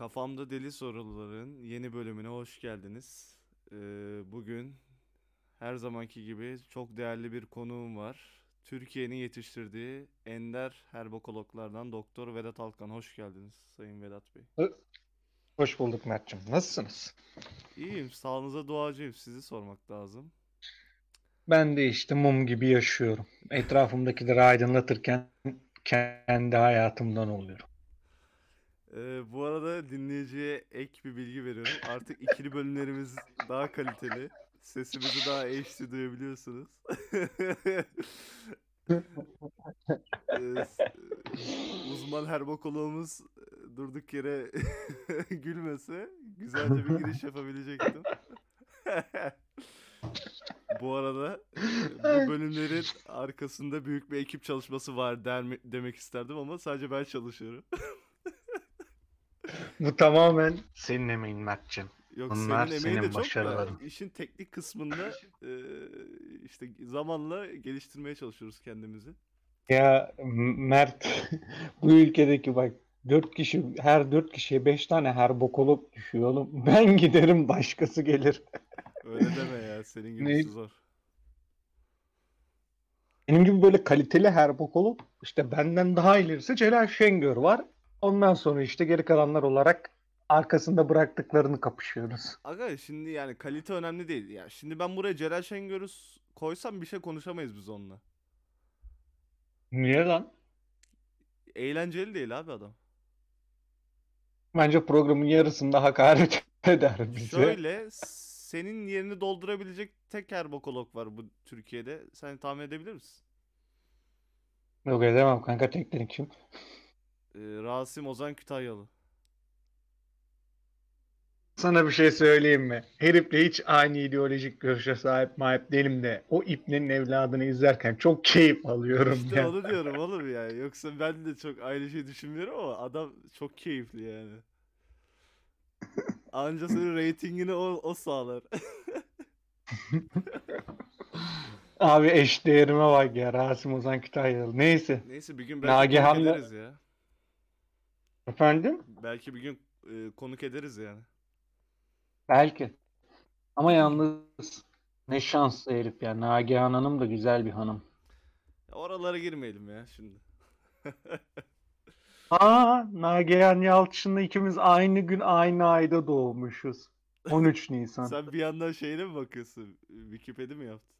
Kafamda Deli Soruların yeni bölümüne hoş geldiniz. Ee, bugün her zamanki gibi çok değerli bir konuğum var. Türkiye'nin yetiştirdiği ender herbokologlardan Doktor Vedat Alkan. Hoş geldiniz Sayın Vedat Bey. Hoş bulduk Mert'cim. Nasılsınız? İyiyim, sağlığınıza duacıyım. Sizi sormak lazım. Ben de işte mum gibi yaşıyorum. Etrafımdakileri aydınlatırken kendi hayatımdan oluyorum. Ee, bu arada dinleyiciye ek bir bilgi veriyorum. Artık ikili bölümlerimiz daha kaliteli. Sesimizi daha HD duyabiliyorsunuz. Ee, uzman herbokoloğumuz e, durduk yere gülmese güzelce bir giriş yapabilecektim. Bu arada e, bu bölümlerin arkasında büyük bir ekip çalışması var der demek isterdim ama sadece ben çalışıyorum. Bu tamamen senin emeğin Mert'cim. Yok Bunlar senin emeğin de senin çok da başarıların. işin teknik kısmında e, işte zamanla geliştirmeye çalışıyoruz kendimizi. Ya Mert bu ülkedeki bak dört kişi her dört kişiye beş tane herbokolog düşüyor oğlum. Ben giderim başkası gelir. Öyle deme ya senin Ne? gibisi zor. Benim gibi böyle kaliteli herbokolog işte benden daha ilerisi Celal Şengör var. Ondan sonra işte geri kalanlar olarak arkasında bıraktıklarını kapışıyoruz. Aga şimdi yani kalite önemli değil. Ya şimdi ben buraya Celal Şengör'ü koysam bir şey konuşamayız biz onunla. Niye lan? Eğlenceli değil abi adam. Bence programın yarısında hakaret eder bize. Şöyle senin yerini doldurabilecek tek herbokolog var bu Türkiye'de. Sen tahmin edebilir misin? Yok edemem kanka teknik kim? Ee, Rasim Ozan Kütahyalı. Sana bir şey söyleyeyim mi? Herifle hiç aynı ideolojik görüşe sahip mahip değilim de o ipnenin evladını izlerken çok keyif alıyorum İşte ya. onu diyorum oğlum yani. Yoksa ben de çok aynı şey düşünmüyorum ama adam çok keyifli yani. Anca senin reytingini o, o sağlar. Abi eş değerime bak ya Rasim Ozan Kütahyalı. Neyse. Neyse bir gün belki Nagihan'la- ya. Efendim? Belki bir gün e, konuk ederiz yani. Belki. Ama yalnız ne şanslı herif ya. Nagihan Hanım da güzel bir hanım. Ya Oralara girmeyelim ya şimdi. Aa, Nagihan Yalçın'la ikimiz aynı gün aynı ayda doğmuşuz. 13 Nisan. Sen bir yandan şeyine mi bakıyorsun? Wikipedia mi yaptın?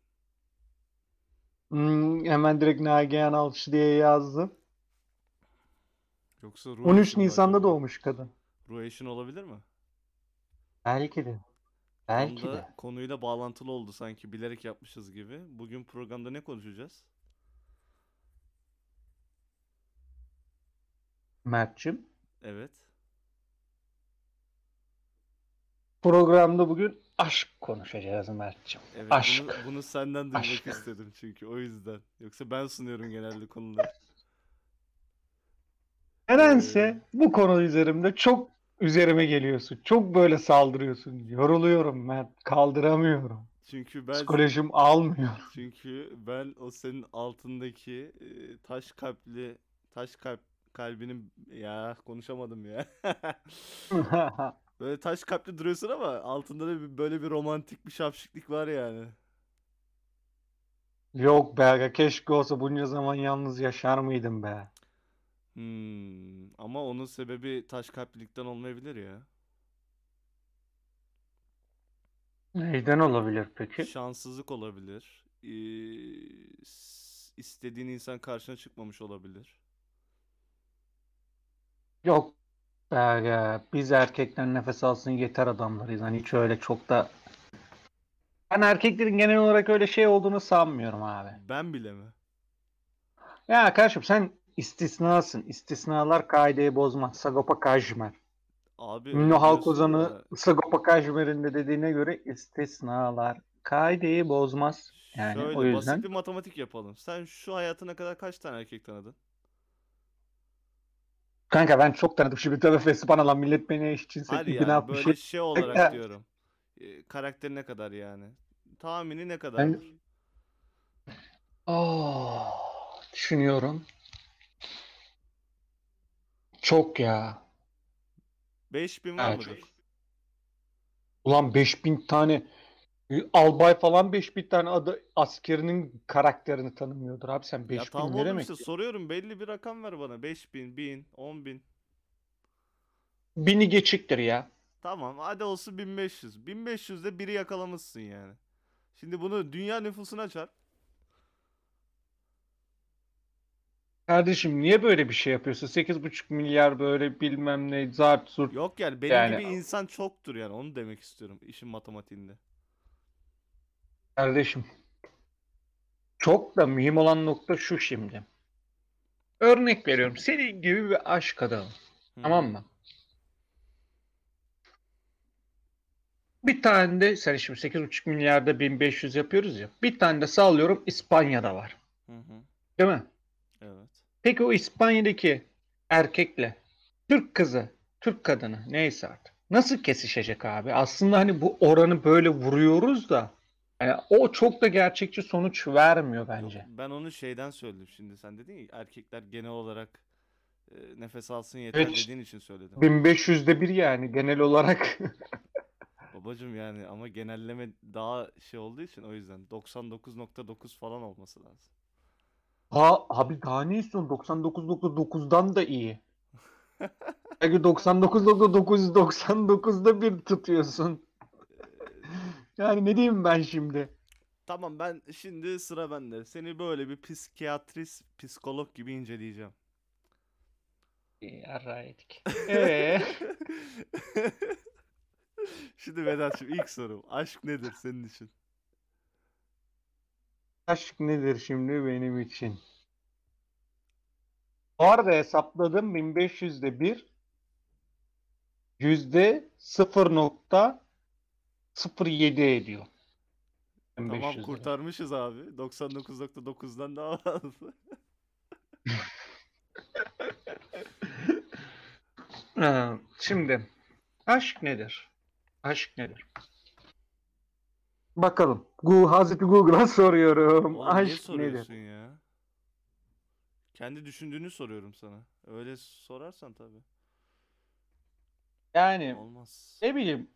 Hmm, hemen direkt Nagihan Alçı diye yazdım. Yoksa ruh 13 eşin mi Nisan'da acaba? doğmuş kadın. Ruh eşin olabilir mi? Belki de. Belki de. konuyla bağlantılı oldu sanki bilerek yapmışız gibi. Bugün programda ne konuşacağız? Mert'cim. Evet. Programda bugün aşk konuşacağız Mert'cim. Evet Aşk. bunu, bunu senden duymak Aşk. istedim çünkü o yüzden. Yoksa ben sunuyorum genelde konuları. Nedense bu konu üzerimde çok üzerime geliyorsun. Çok böyle saldırıyorsun. Yoruluyorum Mert. Kaldıramıyorum. Çünkü ben Psikolojim almıyor. çünkü ben o senin altındaki e, taş kalpli taş kalp kalbinin ya konuşamadım ya. Böyle taş kalpli duruyorsun ama altında da bir- böyle bir romantik bir şapşiklik var yani. Yok be aga, keşke olsa bunca zaman yalnız yaşar mıydım be? Hmm, ama onun sebebi taş kalplilikten olmayabilir ya. Neyden olabilir peki? Şanssızlık olabilir. Ee, s- istediğin insan karşına çıkmamış olabilir. Yok aga, biz erkekler nefes alsın yeter adamlarıyız. Hani hiç öyle çok da... Ben erkeklerin genel olarak öyle şey olduğunu sanmıyorum abi. Ben bile mi? Ya kardeşim sen istisnasın. İstisnalar kaideyi bozmaz. Sagopa Kajmer. Abi Ünlü halk ozanı Sagopa Kajmer'in de dediğine göre istisnalar kaideyi bozmaz. Yani şöyle o yüzden basit bir matematik yapalım. Sen şu hayatına kadar kaç tane erkek tanıdın? kanka ben çok tanıdım şimdi tövbe fesubhanallah millet beni eşcinsel Hadi ibne yani atmış. böyle şey olarak Ya- diyorum. Ee, karakteri ne kadar yani? Tahmini ne Ben- kadardır? Oh, düşünüyorum. Çok ya. 5000 var Evet. mıdır? Ulan 5000 tane e, albay falan 5000 tane adı askerinin karakterini tanımıyordur abi sen Ya 5000 tamam ne oğlum demek? işte soruyorum belli bir rakam ver bana. 5000, 1000, 10000. Bini geçiktir ya. Tamam hadi olsun 1500. 1500'de biri yakalamışsın yani. Şimdi bunu dünya nüfusuna çarp. Kardeşim niye böyle bir şey yapıyorsun? 8,5 milyar böyle bilmem ne zart zurt. Yok yani benim Yani- gibi insan çoktur yani onu demek istiyorum işin matematiğinde. Kardeşim. Çok da mühim olan nokta şu şimdi. Örnek veriyorum. Senin gibi bir aşk adamı. Hı. Tamam mı? Bir tane de sen şimdi 8,5 milyarda 1500 yapıyoruz ya. Bir tane de sallıyorum İspanya'da var. Hı hı. Değil mi? Evet. Peki o İspanya'daki erkekle Türk kızı, Türk kadını neyse artık nasıl kesişecek abi? Aslında hani bu oranı böyle vuruyoruz da yani o çok da gerçekçi sonuç vermiyor bence. ben onu şeyden söyledim şimdi sen dedin ya erkekler genel olarak e, nefes alsın yeter Evet. dediğin için söyledim. 1500'de bir yani genel olarak. Babacım yani ama genelleme daha şey olduğu için o yüzden 99.9 falan olması lazım. Ha abi daha ne istiyorsun? 99.9'dan da iyi. Belki 99.999'da bir tutuyorsun. Yani ne diyeyim ben şimdi? Tamam ben şimdi sıra bende. Seni böyle bir psikiyatrist, psikolog gibi inceleyeceğim. Yarrağı yedik. Ee? Şimdi Vedat'cığım ilk sorum. Aşk nedir senin için? Aşk nedir şimdi benim için? Bu arada hesapladım 1500'de bir yüzde 0.07 ediyor. Tamam 1500 lira. kurtarmışız abi. 99.9'dan daha fazla. Şimdi aşk nedir? Aşk nedir? Bakalım. Google, Hazreti Google'a soruyorum. Oğlum niye Aşk nedir? soruyorsun ya? Kendi düşündüğünü soruyorum sana. Öyle sorarsan tabii. Yani Olmaz. ne bileyim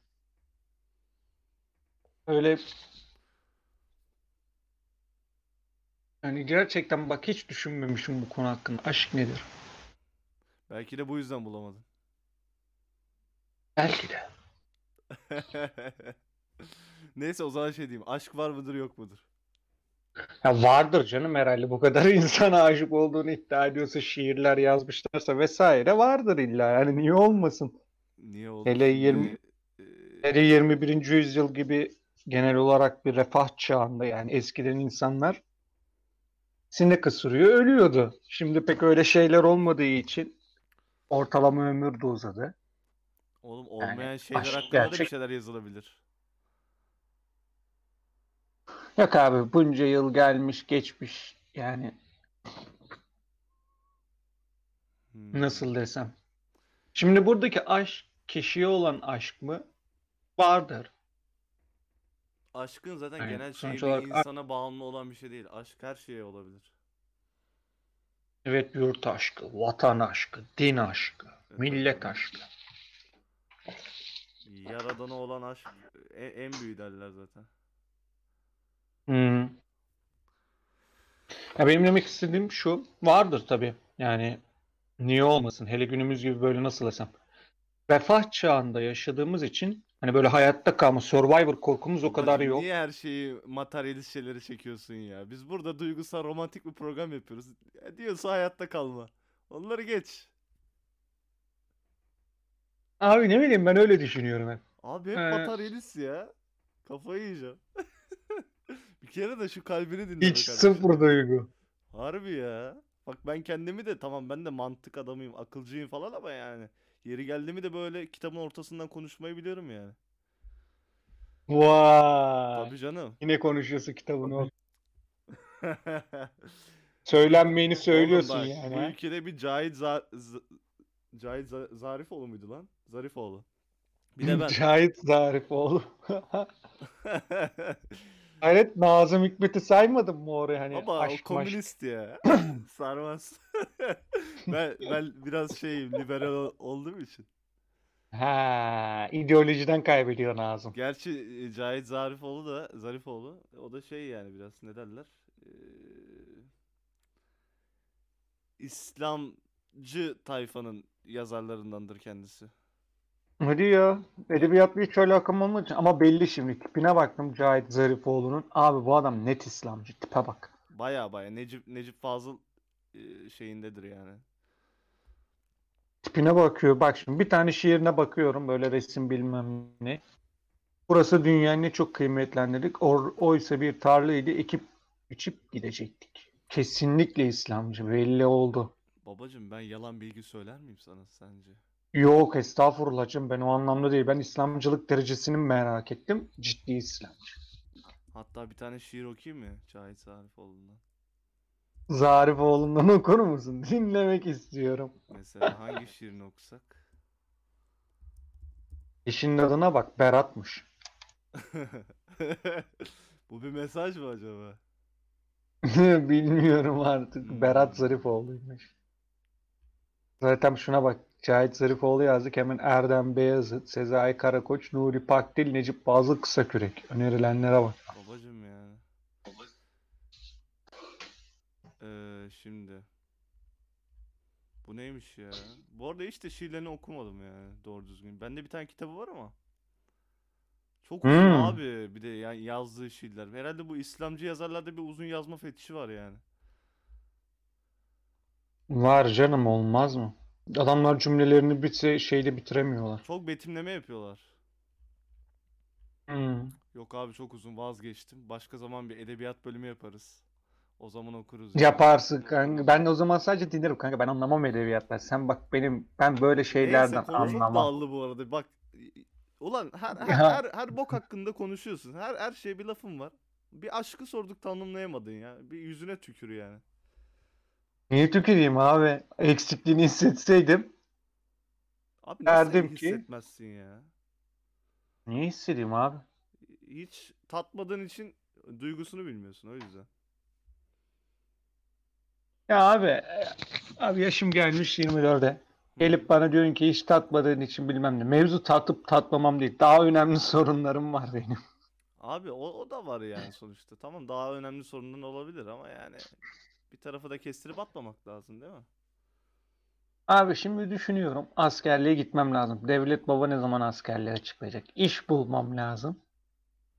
öyle yani gerçekten bak hiç düşünmemişim bu konu hakkında. Aşk nedir? Belki de bu yüzden bulamadın. Belki de. Neyse o zaman şey diyeyim. Aşk var mıdır yok mudur? Ya vardır canım herhalde bu kadar insana aşık olduğunu iddia ediyorsa şiirler yazmışlarsa vesaire vardır illa yani niye olmasın? Niye oldu? Hele Şimdi, 20 e, Hele 21. yüzyıl gibi genel olarak bir refah çağında yani eskiden insanlar sinek ısırıyor ölüyordu. Şimdi pek öyle şeyler olmadığı için ortalama ömür de uzadı. Oğlum Yani olmayan şeyler aşk hakkında da bir gerçek- şeyler yazılabilir. Yok abi bunca yıl gelmiş geçmiş yani Hmm. nasıl desem. Şimdi buradaki aşk kişiye olan aşk mı? Vardır. Aşkın zaten Yani genel şeyi olarak insana bağımlı olan bir şey değil. Aşk her şeye olabilir. Evet yurt aşkı, vatan aşkı, din aşkı, Evet, millet aşkı. Yaradana olan aşk e- en büyüğü derler zaten. Hı. Ya benim demek istediğim şu, vardır tabii. Yani niye olmasın? Hele günümüz gibi böyle nasıl desem. Refah çağında yaşadığımız için hani böyle hayatta kalma, survivor korkumuz o kadar Babacım, yok. Niye her şeyi materyalist şeyleri çekiyorsun ya? Biz burada duygusal romantik bir program yapıyoruz. Ya diyorsa hayatta kalma. Onları geç. Abi ne bileyim ben öyle düşünüyorum hep. Abi hep Ee, materyalist ya. Kafayı yiyeceğim. Kere de şu kalbini dinle Hiç kardeşim. sıfır duygu. Harbi ya. Bak ben kendimi de tamam ben de mantık adamıyım, akılcıyım falan ama yani yeri geldi mi de böyle kitabın ortasından konuşmayı biliyorum yani. Vay. Tabii canım. Yine konuşuyorsun kitabını. Söylenmeyeni Oğlum söylüyorsun bak, yani. Bu ha? ülkede bir Cahit Za Z- Cahit Za- Zarifoğlu muydu lan? Zarifoğlu. Bir de ben. Cahit Zarifoğlu. Hayret Nazım Hikmet'i saymadın mı oraya hani o aşk maşk? komünist ya. Sarmaz. ben ben biraz şeyim liberal ol- olduğum için. Ha, ideolojiden kaybediyor Nazım. Gerçi e, Cahit Zarifoğlu da Zarifoğlu o da şey yani biraz ne derler? Ee, İslamcı tayfanın yazarlarındandır kendisi. Hadi ya. Edebiyatla hiç alakam olmadı. Ama belli şimdi. Tipine baktım Cahit Zarifoğlu'nun. Abi bu adam net İslamcı. Tipe bak. Baya baya Necip Necip Fazıl e, şeyindedir yani. Tipine bakıyor. Bak şimdi bir tane şiirine bakıyorum. Böyle resim bilmem ne. Burası dünyanın ne çok kıymetlendirdik. Or, oysa bir tarlaydı. Ekip biçip gidecektik. Kesinlikle İslamcı. Belli oldu. Babacım ben yalan bilgi söyler miyim sana sence? Yok estağfurullah canım. Ben o anlamda değil. Ben İslamcılık derecesini merak ettim. Ciddi İslamcı. Hatta bir tane şiir okuyayım mı Cahit Zarifoğlu'ndan? Zarifoğlu'ndan okur musun? Dinlemek istiyorum. Mesela hangi şiirini okusak? Eşinin adına bak. Berat'mış. Bu bir mesaj mı acaba? Bilmiyorum artık. Hmm. Berat Zarifoğlu'ymuş. Zaten şuna bak. Cahit Zarifoğlu yazdık. Hemen Erdem Beyazıt, Sezai Karakoç, Nuri Pakdil, Necip Fazıl Kısakürek. Önerilenlere bak. Babacım yani. Ee, şimdi. Bu neymiş ya? Bu arada hiç de şiirlerini okumadım yani doğru düzgün. Bende bir tane kitabı var ama. Çok uzun Hmm. abi bir de yani yazdığı şiirler. Herhalde bu İslamcı yazarlarda bir uzun yazma fetişi var yani. Var canım olmaz mı? Adamlar cümlelerini bitse şeyde bitiremiyorlar. Çok betimleme yapıyorlar. Hmm. Yok abi çok uzun vazgeçtim. Başka zaman bir edebiyat bölümü yaparız. O zaman okuruz. yani. Yaparsın kanka. Ben de o zaman sadece dinlerim kanka. Ben anlamam edebiyatlar. Sen bak benim ben böyle Neyse şeylerden çok anlamam. dağıldı bu arada. Bak ulan her her, Ya. her, her bok hakkında konuşuyorsun. Her her şeye bir lafın var. Bir aşkı sorduk tanımlayamadın ya. Bir yüzüne tükür yani. Niye tüküreyim abi? Eksikliğini hissetseydim. Abi nasıl Derdim ki- hissetmezsin ya? Niye hissedeyim abi? Hiç tatmadığın için duygusunu bilmiyorsun o yüzden. Ya abi, e, abi yaşım gelmiş 24'e. Gelip bana diyorsun ki hiç tatmadığın için bilmem ne. Mevzu tatıp tatmamam değil. Daha önemli sorunlarım var benim. Abi o, o da var yani sonuçta. Tamam daha önemli sorunun olabilir ama yani bir tarafı da kestirip atmamak lazım değil mi? Abi şimdi düşünüyorum. Askerliğe gitmem lazım. Devlet baba ne zaman askerliğe çıkacak? İş bulmam lazım.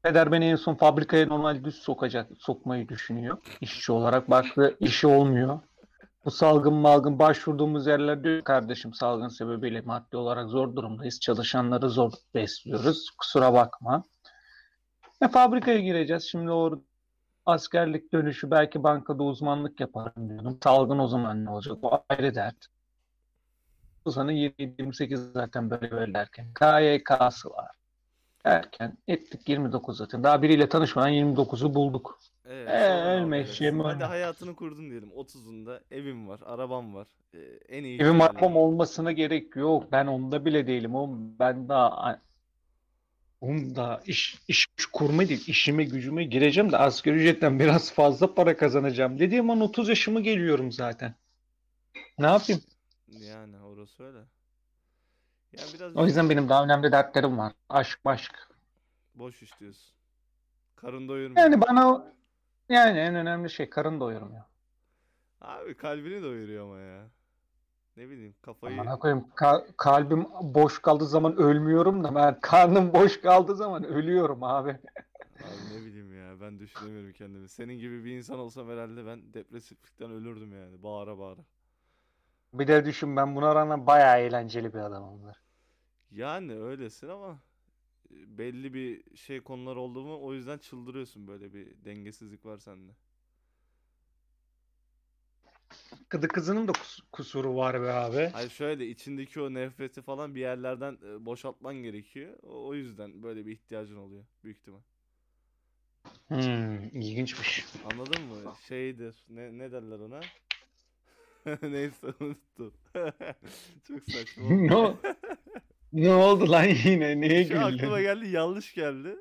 Peder beni en son fabrikaya normal düz sokacak, sokmayı düşünüyor. İşçi olarak baktı işi olmuyor. Bu salgın malgın başvurduğumuz yerler diyor kardeşim salgın sebebiyle maddi olarak zor durumdayız. Çalışanları zor besliyoruz. Kusura bakma. E, fabrikaya gireceğiz. Şimdi o askerlik dönüşü belki bankada uzmanlık yaparım diyordum. Salgın o zaman ne olacak? O ayrı dert. Sene 27-28 zaten böyle böyle derken. KYK'sı var. Derken ettik 29 zaten. Daha biriyle tanışmadan 29'u bulduk. Evet, Ee, sonra ne ölme yapacaksın? eşeğim, Hadi hayatını kurdun diyelim. 30'unda evim var, arabam var. Ee, en iyi Evim şeyler- arabam olmasına gerek yok. Ben onda bile değilim. Oğlum ben daha Oğlum daha iş, iş kurma değil. İşime gücüme gireceğim de asgari ücretten biraz fazla para kazanacağım. Dediğim an 30 yaşımı geliyorum zaten. Ne yapayım? Yani orası öyle. Yani biraz O yüzden benim daha önemli dertlerim var. Aşk maşk. boş iş diyorsun. Karın doyurmuyor. Yani bana yani en önemli şey karın doyurmuyor. Abi kalbini doyuruyor ama ya. Ne bileyim kafayı Amına koyayım ka- kalbim boş kaldığı zaman ölmüyorum da ben karnım boş kaldığı zaman ölüyorum abi. Abi ne bileyim ya ben düşünemiyorum kendimi. Senin gibi bir insan olsam herhalde ben depresiflikten ölürdüm yani bağıra bağıra. Bir de düşün ben buna rağmen bayağı eğlenceli bir adamım. ben. Yani öylesin ama e, belli bir şey konular oldu mu o yüzden çıldırıyorsun böyle bir dengesizlik var sende. Kıdı kızının da kus- kusuru var be abi. Hayır şöyle içindeki o nefreti falan bir yerlerden e, boşaltman gerekiyor. O, o yüzden böyle bir ihtiyacın oluyor büyük ihtimal. Hmm, ilginçmiş. Anladın mı? Şeydir. Ne ne derler ona? Neyse unuttum. Çok saçma. oldu. Ne o- Ne oldu lan yine? Neye Şu aklıma güldün? geldi yanlış geldi.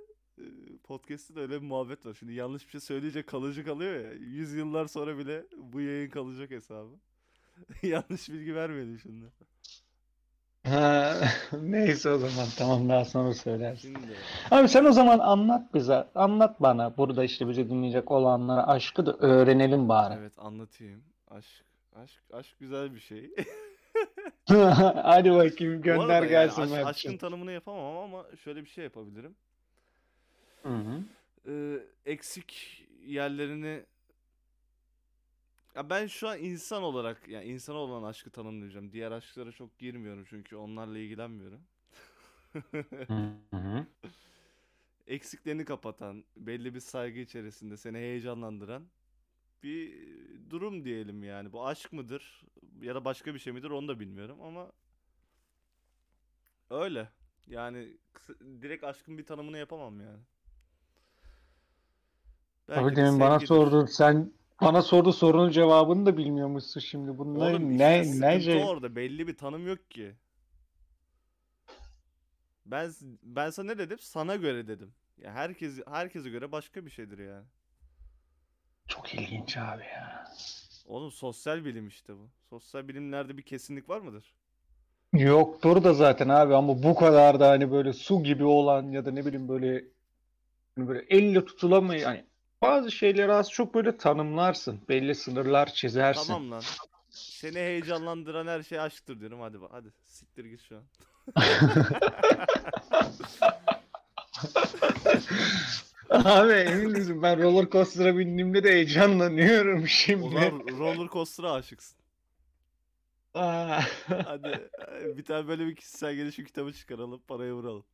Podcast'te de öyle bir muhabbet var. Şimdi yanlış bir şey söyleyince kalıcı kalıyor ya. Yüz yıllar sonra bile bu yayın kalacak hesabı. yanlış bilgi vermeyelim şimdi. Ha, neyse o zaman tamam daha sonra söylersin. Şimdi Abi sen o zaman anlat bize. Anlat bana. Burada işte bizi dinleyecek olanlara aşkı da öğrenelim bari. evet anlatayım. Aşk, aşk, aşk güzel bir şey. Hadi bakayım gönder yani gelsin aş- Mert'ciğim. aşkın tanımını yapamam ama şöyle bir şey yapabilirim. Hı hı. Ee, eksik yerlerini ya ben şu an insan olarak yani insana olan aşkı tanımlayacağım. Diğer aşklara çok girmiyorum çünkü onlarla ilgilenmiyorum. Hı hı. Eksiklerini kapatan, belli bir saygı içerisinde seni heyecanlandıran bir durum diyelim yani. Bu aşk mıdır ya da başka bir şey midir onu da bilmiyorum ama öyle. Yani direkt aşkın bir tanımını yapamam yani. Abi Belki de demin bana sevgidir. sordun sen bana sordu sorunun cevabını da bilmiyormuşsun şimdi. Bunlar Oğlum ne işte ne sıkıntı şey? orada belli bir tanım yok ki. Ben ben sana ne dedim? Sana göre dedim. Ya herkes herkese göre başka bir şeydir yani. Çok ilginç abi ya. Oğlum sosyal bilim işte bu. Sosyal bilimlerde bir kesinlik var mıdır? Yoktur da zaten abi ama bu kadar da hani böyle su gibi olan ya da ne bileyim böyle hani böyle elle tutulamayan hani bazı şeyleri az çok böyle tanımlarsın. Belli sınırlar çizersin. Tamam lan. Seni heyecanlandıran her şey aşktır diyorum. Hadi bak hadi siktir git şu an. Abi emin misin ben roller coaster'a bindiğimde de heyecanlanıyorum şimdi. zaman roller coaster'a aşıksın. Aa. Hadi bir tane böyle bir kişisel gelişim kitabı çıkaralım, parayı vuralım.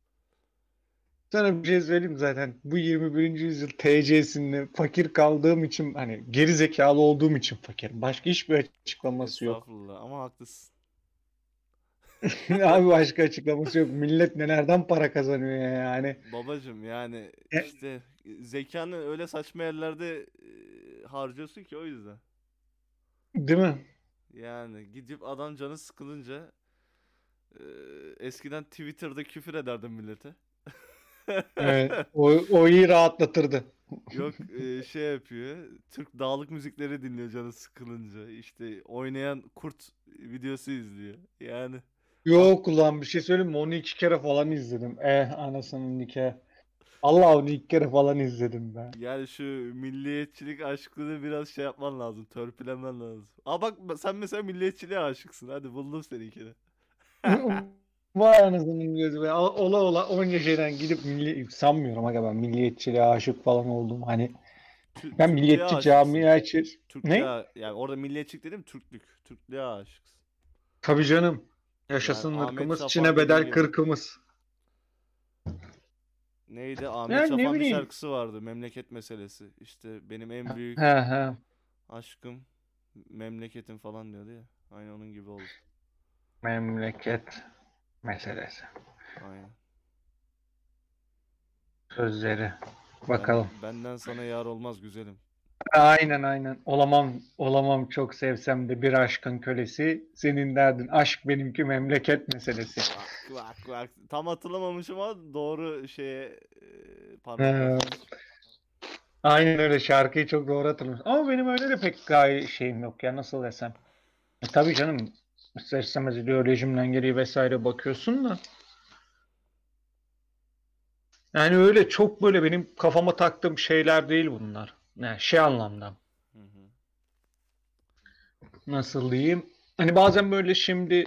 Sana bir şey söyleyeyim zaten. Bu 21. yüzyıl TC'sinde fakir kaldığım için hani geri zekalı olduğum için fakir. Başka hiçbir açıklaması yok. Estağfurullah ama haklısın. Abi başka açıklaması yok. Millet nelerden para kazanıyor ya yani. Babacım yani E- işte zekanı öyle saçma yerlerde e, harcıyorsun ki o yüzden. Değil mi? Yani gidip adam canı sıkılınca e, eskiden Twitter'da küfür ederdim millete. Evet. O, o iyi rahatlatırdı. Yok e, şey yapıyor. Türk dağlık müzikleri dinliyor canı sıkılınca. İşte oynayan kurt videosu izliyor. Yani Yok ulan bir şey söyleyeyim mi? Onu iki kere falan izledim. Eh anasının nikahı. Allah onu iki kere falan izledim ben. yani şu milliyetçilik aşkını biraz şey yapman lazım. Törpülemen lazım. Aa bak sen mesela milliyetçiliğe aşıksın. Hadi buldum seninkini. Vay anasının gözü be. Ola ola onca şeyden gidip milli sanmıyorum aga ben milliyetçiliğe aşık falan oldum. Hani Tü- ben milliyetçi açır. Türklüğe, Ne? yani orada milliyetçilik dedim Türklük. Türklüğe aşıksın. Tabii canım. Yaşasın Yani Ahmet ırkımız, Çin'e bedel gibi. kırkımız. Neydi? Ahmet Yani ne bir bileyim. şarkısı vardı. Memleket meselesi. İşte benim en büyük He he. aşkım memleketim falan diyordu ya. Aynı onun gibi oldu. Memleket meselesi. Aynen. Sözleri. Ben- Bakalım. benden sana yar olmaz güzelim. Aynen aynen. Olamam, olamam çok sevsem de bir aşkın kölesi. Senin derdin aşk benimki memleket meselesi. Bak bak bak. Tam hatırlamamışım ama doğru şeye e, basmışım. Aynen öyle şarkıyı çok doğru hatırlamışsın. Ama benim öyle de pek gayet şeyim yok ya nasıl desem. E, tabii canım ister istemez ideolojimden geri vesaire bakıyorsun da. Yani öyle çok böyle benim kafama taktığım şeyler değil bunlar. Yani şey anlamda. Hı hı. Nasıl diyeyim? Hani bazen böyle şimdi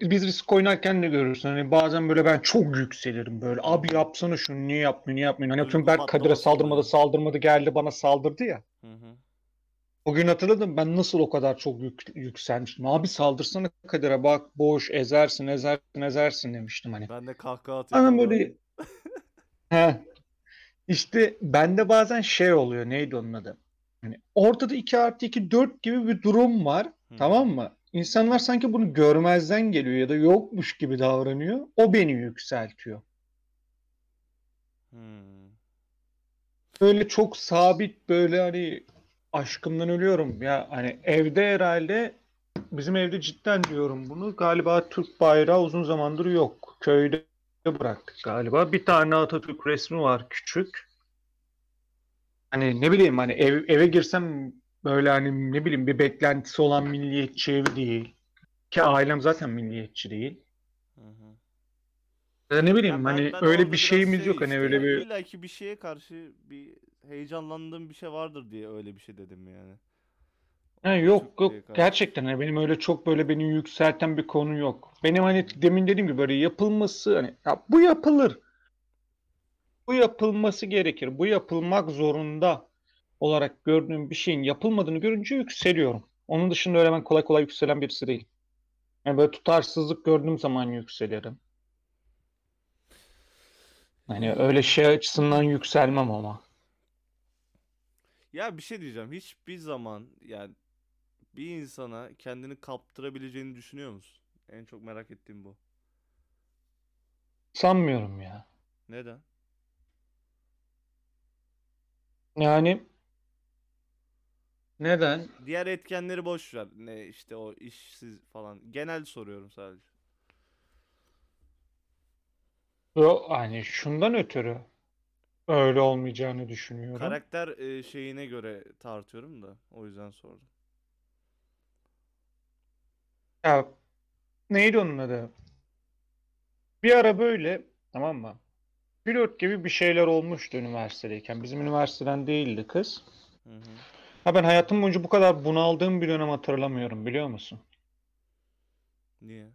biz risk oynarken de görürsün. Hani bazen böyle ben çok yükselirim böyle. Abi yapsana şunu niye yapmıyor niye yapmıyor. Hani Duygu Berk Kadir'e saldırmadı saldırmadı geldi bana saldırdı ya. Hı hı. O gün hatırladım ben nasıl o kadar çok yük, yükselmiştim. Abi saldırsana Kadir'e bak boş ezersin ezersin ezersin demiştim hani. Ben de kahkaha atıyordum. Hemen böyle He. İşte bende bazen şey oluyor neydi onun adı? Hani ortada 2 artı 2 4 gibi bir durum var. Hı. Tamam mı? İnsanlar sanki bunu görmezden geliyor ya da yokmuş gibi davranıyor. O beni yükseltiyor. Hmm. Böyle çok sabit böyle hani aşkımdan ölüyorum ya hani evde herhalde bizim evde cidden diyorum bunu galiba Türk bayrağı uzun zamandır yok. Köyde bıraktık galiba. Bir tane Atatürk resmi var küçük. Hani ne bileyim hani ev, eve girsem böyle hani ne bileyim bir beklentisi olan milliyetçi evi değil. Ki ailem zaten milliyetçi değil. Hı hı. Ya ne bileyim Ya ben, hani ben öyle bir şeyimiz şey yok hani işte öyle ya bir illa ki bir şeye karşı bir heyecanlandığım bir şey vardır diye öyle bir şey dedim yani. Ha, yok yok karşı. gerçekten hani benim öyle çok böyle beni yükselten bir konu yok. Benim hani demin dediğim gibi böyle yapılması hani ya bu yapılır. Bu yapılması gerekir. Bu yapılmak zorunda olarak gördüğüm bir şeyin yapılmadığını görünce yükseliyorum. Onun dışında öyle ben kolay kolay yükselen birisi değil. Yani böyle tutarsızlık gördüğüm zaman yükselirim. Hani öyle şey açısından yükselmem ama. Ya bir şey diyeceğim. Hiçbir zaman yani bir insana kendini kaptırabileceğini düşünüyor musun? En çok merak ettiğim bu. Sanmıyorum ya. Neden? Yani neden? Diğer etkenleri boş ver. Ne işte o işsiz falan. Genel soruyorum sadece. Yo, hani şundan ötürü öyle olmayacağını düşünüyorum. Karakter e, şeyine göre tartıyorum da o yüzden sordum. Ya neydi onun adı? Bir ara böyle tamam mı? Pilot gibi bir şeyler olmuştu üniversitedeyken. Bizim üniversiteden değildi kız. Hı hı. Ha ben hayatım boyunca bu kadar bunaldığım bir dönem hatırlamıyorum biliyor musun? Niye?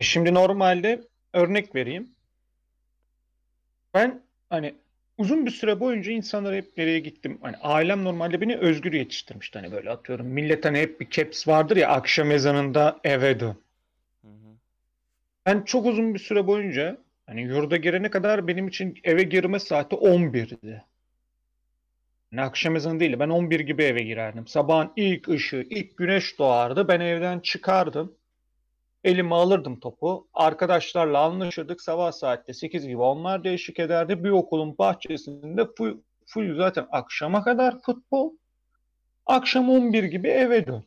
Şimdi normalde örnek vereyim. Ben hani uzun bir süre boyunca insanlara hep nereye gittim. Hani ailem normalde beni özgür yetiştirmişti. Hani böyle atıyorum. Millet hani hep bir caps vardır ya akşam ezanında eve dön. Hı hı. Ben çok uzun bir süre boyunca hani yurda girene kadar benim için eve girme saati 11'di. Yani akşam ezanı değil. Ben 11 gibi eve girerdim. Sabahın ilk ışığı, ilk güneş doğardı. Ben evden çıkardım. Elime alırdım topu. Arkadaşlarla anlaşırdık. Sabah saatte 8 gibi onlar eşlik ederdi. Bir okulun bahçesinde full, full zaten akşama kadar futbol. Akşam 11 gibi eve dön.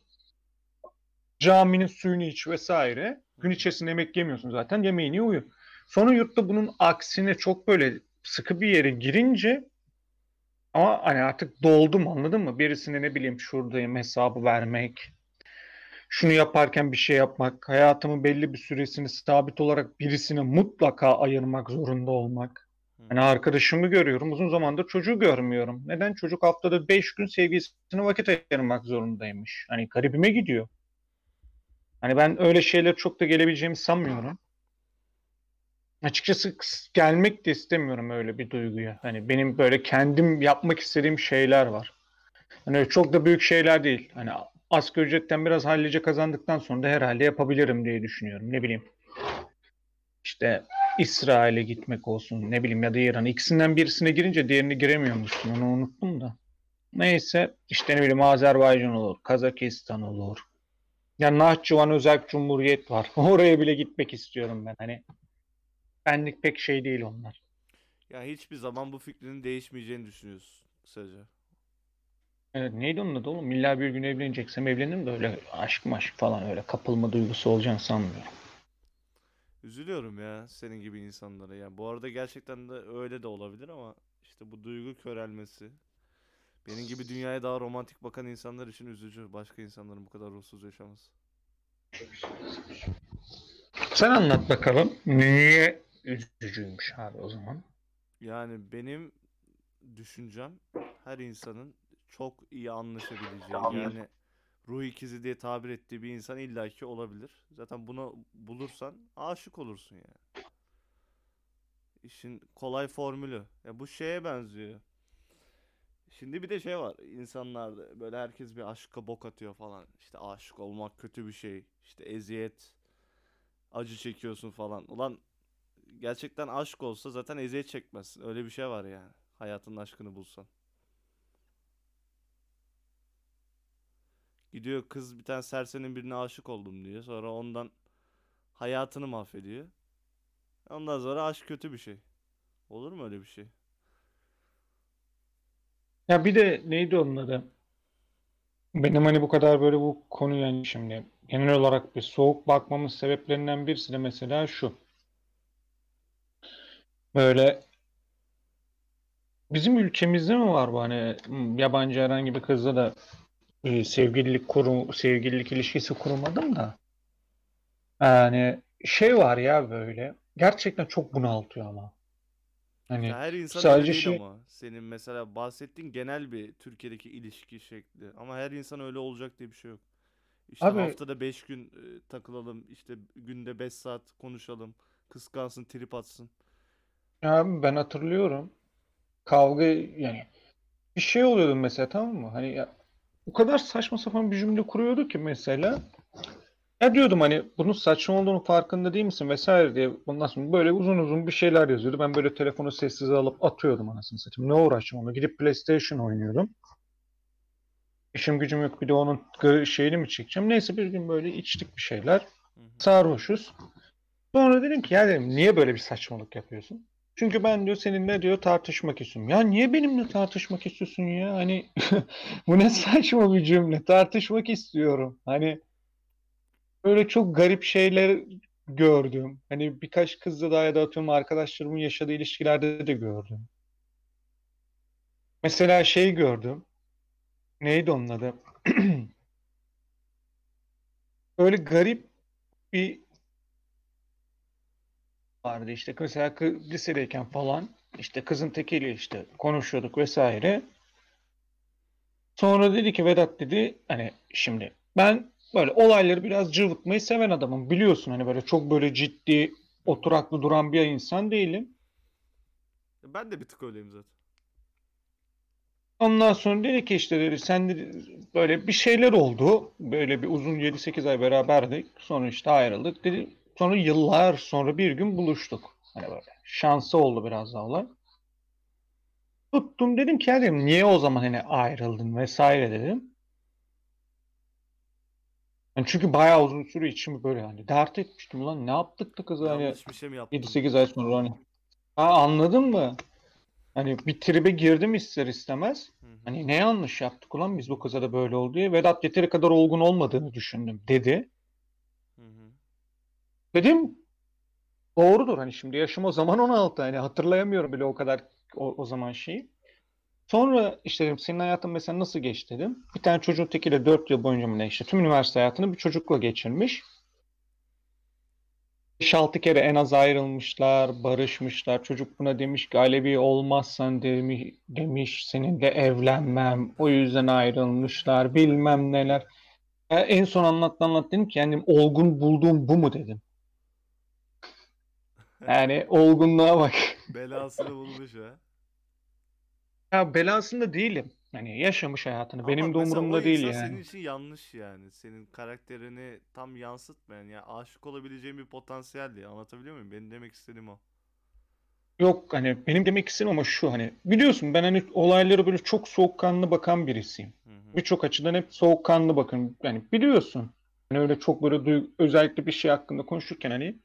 Caminin suyunu iç vesaire. Gün içerisinde yemek yemiyorsun zaten. Yemeğini ye, uyu. Sonra yurtta bunun aksine çok böyle sıkı bir yere girince ama hani artık doldum anladın mı? Birisine ne bileyim şuradayım hesabı vermek. Şunu yaparken bir şey yapmak. Hayatımın belli bir süresini sabit olarak birisine mutlaka ayırmak zorunda olmak. Hı. arkadaşımı görüyorum. Uzun zamandır çocuğu görmüyorum. Neden? Çocuk haftada 5 gün sevgilisine vakit ayırmak zorundaymış. Hani garibime gidiyor. Hani ben öyle şeyler çok da gelebileceğimi sanmıyorum. Açıkçası gelmek de istemiyorum öyle bir duyguya. Hani benim böyle kendim yapmak istediğim şeyler var. Hani çok da büyük şeyler değil. Hani asgari ücretten biraz hallice kazandıktan sonra da herhalde yapabilirim diye düşünüyorum. Ne bileyim işte İsrail'e gitmek olsun ne bileyim ya da İran. İkisinden birisine girince diğerine giremiyormuşsun. Onu unuttum da. Neyse işte ne bileyim Azerbaycan olur, Kazakistan olur. Ya Nahçıvan Özerk Cumhuriyet var. Oraya bile gitmek istiyorum ben. Hani benlik pek şey değil onlar. Ya hiçbir zaman bu fikrinin değişmeyeceğini düşünüyorsun kısaca. Evet, neydi onun adı oğlum? İlla bir gün evleneceksem evlenirim de öyle aşk maşk falan öyle kapılma duygusu olacağını sanmıyorum. Üzülüyorum ya senin gibi insanlara ya. Bu arada gerçekten de öyle de olabilir ama işte bu duygu körelmesi. Benim gibi dünyaya daha romantik bakan insanlar için üzücü. Başka insanların bu kadar ruhsuz yaşaması. Sen anlat bakalım. Niye üzücüymüş abi o zaman? Yani benim düşüncem her insanın çok iyi anlaşabileceği yani ruh ikizi diye tabir ettiği bir insan illaki olabilir. Zaten bunu bulursan aşık olursun yani. İşin kolay formülü. Ya bu şeye benziyor. Şimdi bir de şey var. insanlarda böyle herkes bir aşka bok atıyor falan. İşte aşık olmak kötü bir şey. İşte eziyet, acı çekiyorsun falan. Ulan gerçekten aşk olsa zaten eziyet çekmezsin. Öyle bir şey var yani. Hayatının aşkını bulsan. Gidiyor kız bir tane serserinin birine aşık oldum diyor. Sonra ondan hayatını mahvediyor. Ondan sonra aşk kötü bir şey. Olur mu öyle bir şey? Ya bir de neydi onun adı? Benim hani bu kadar böyle bu konu yani şimdi genel olarak bir soğuk bakmamın sebeplerinden birisi de mesela şu. Böyle bizim ülkemizde mi var bu hani yabancı herhangi bir kızla da e, sevgililik kurum sevgililik ilişkisi kurmadım da yani şey var ya böyle. Gerçekten çok bunaltıyor ama. Hani Ya her insan sadece öyle değil şey ama. Senin mesela bahsettiğin genel bir Türkiye'deki ilişki şekli. Ama her insan öyle olacak diye bir şey yok. İşte abi haftada 5 gün e, takılalım, işte günde 5 saat konuşalım, kıskansın, trip atsın. abi ben hatırlıyorum. Kavga yani bir şey oluyordu mesela tamam mı? Hani ya, o kadar saçma sapan bir cümle kuruyordu ki mesela. Ya diyordum hani bunun saçma olduğunu farkında değil misin vesaire diye ondan sonra böyle uzun uzun bir şeyler yazıyordu. Ben böyle telefonu sessize alıp atıyordum anasını satayım. Ne uğraşacağım onunla? Gidip PlayStation oynuyordum. İşim gücüm yok bir de onun şeyini mi çekeceğim? Neyse bir gün böyle içtik bir şeyler. Sarhoşuz. Sonra dedim ki ya dedim niye böyle bir saçmalık yapıyorsun? Çünkü ben diyor seninle diyor tartışmak istiyorum. Ya niye benimle tartışmak istiyorsun ya? Hani bu ne saçma bir cümle. Tartışmak istiyorum. Hani böyle çok garip şeyler gördüm. Hani birkaç kızla da ya da atıyorum arkadaşlarımın yaşadığı ilişkilerde de gördüm. Mesela şey gördüm. Neydi onun adı? Böyle garip bir vardı işte mesela lisedeyken falan işte kızın tekiyle işte konuşuyorduk vesaire. Sonra dedi ki Vedat dedi hani şimdi ben böyle olayları biraz cıvıtmayı seven adamım biliyorsun hani böyle çok böyle ciddi oturaklı duran bir insan değilim. Ben de bir tık öyleyim zaten. Ondan sonra dedi ki işte dedi sen dedi, böyle bir şeyler oldu. Böyle bir uzun 7-8 ay beraberdik. Sonra işte ayrıldık. Dedi sonra yıllar sonra bir gün buluştuk. Hani böyle şansı oldu biraz daha olay. Tuttum dedim ki ya dedim niye o zaman hani ayrıldın vesaire dedim. Yani çünkü bayağı uzun süre içimi böyle hani dert etmiştim lan ne yaptık da kıza hani Yanlış bir şey mi yaptım? 7-8 ay sonra hani. Ha anladın mı? Hani bir tribe girdim ister istemez. Hı hı. Hani ne yanlış yaptık ulan biz bu kıza da böyle oldu diye. Vedat yeteri kadar olgun olmadığını düşündüm dedi. Dedim doğrudur hani şimdi yaşım o zaman 16 hani hatırlayamıyorum bile o kadar o, o zaman şeyi. Sonra işte dedim senin hayatın mesela nasıl geçti dedim. Bir tane çocuğun tekiyle 4 yıl boyunca mı ne işte tüm üniversite hayatını bir çocukla geçirmiş. 5-6 kere en az ayrılmışlar, barışmışlar. Çocuk buna demiş ki olmazsan demiş, demiş seninle evlenmem. O yüzden ayrılmışlar. Bilmem neler. Ya en son anlattı anlat dedim ki yani olgun bulduğum bu mu dedim. Yani olgunluğa bak. Belasını bulmuş ha. Ya belasında değilim. Yani yaşamış hayatını. Ama Benim de mesela o umurumda değil insan yani. senin için yanlış yani. Senin karakterini tam yansıtmayan ya aşık olabileceğin bir potansiyel diye anlatabiliyor muyum? Benim demek istediğim o. Yok hani benim demek istediğim ama şu hani biliyorsun ben hani olaylara böyle çok soğukkanlı bakan birisiyim. Birçok açıdan hep soğukkanlı bakın. Yani biliyorsun. Hani öyle çok böyle duy- özellikle bir şey hakkında konuşurken hani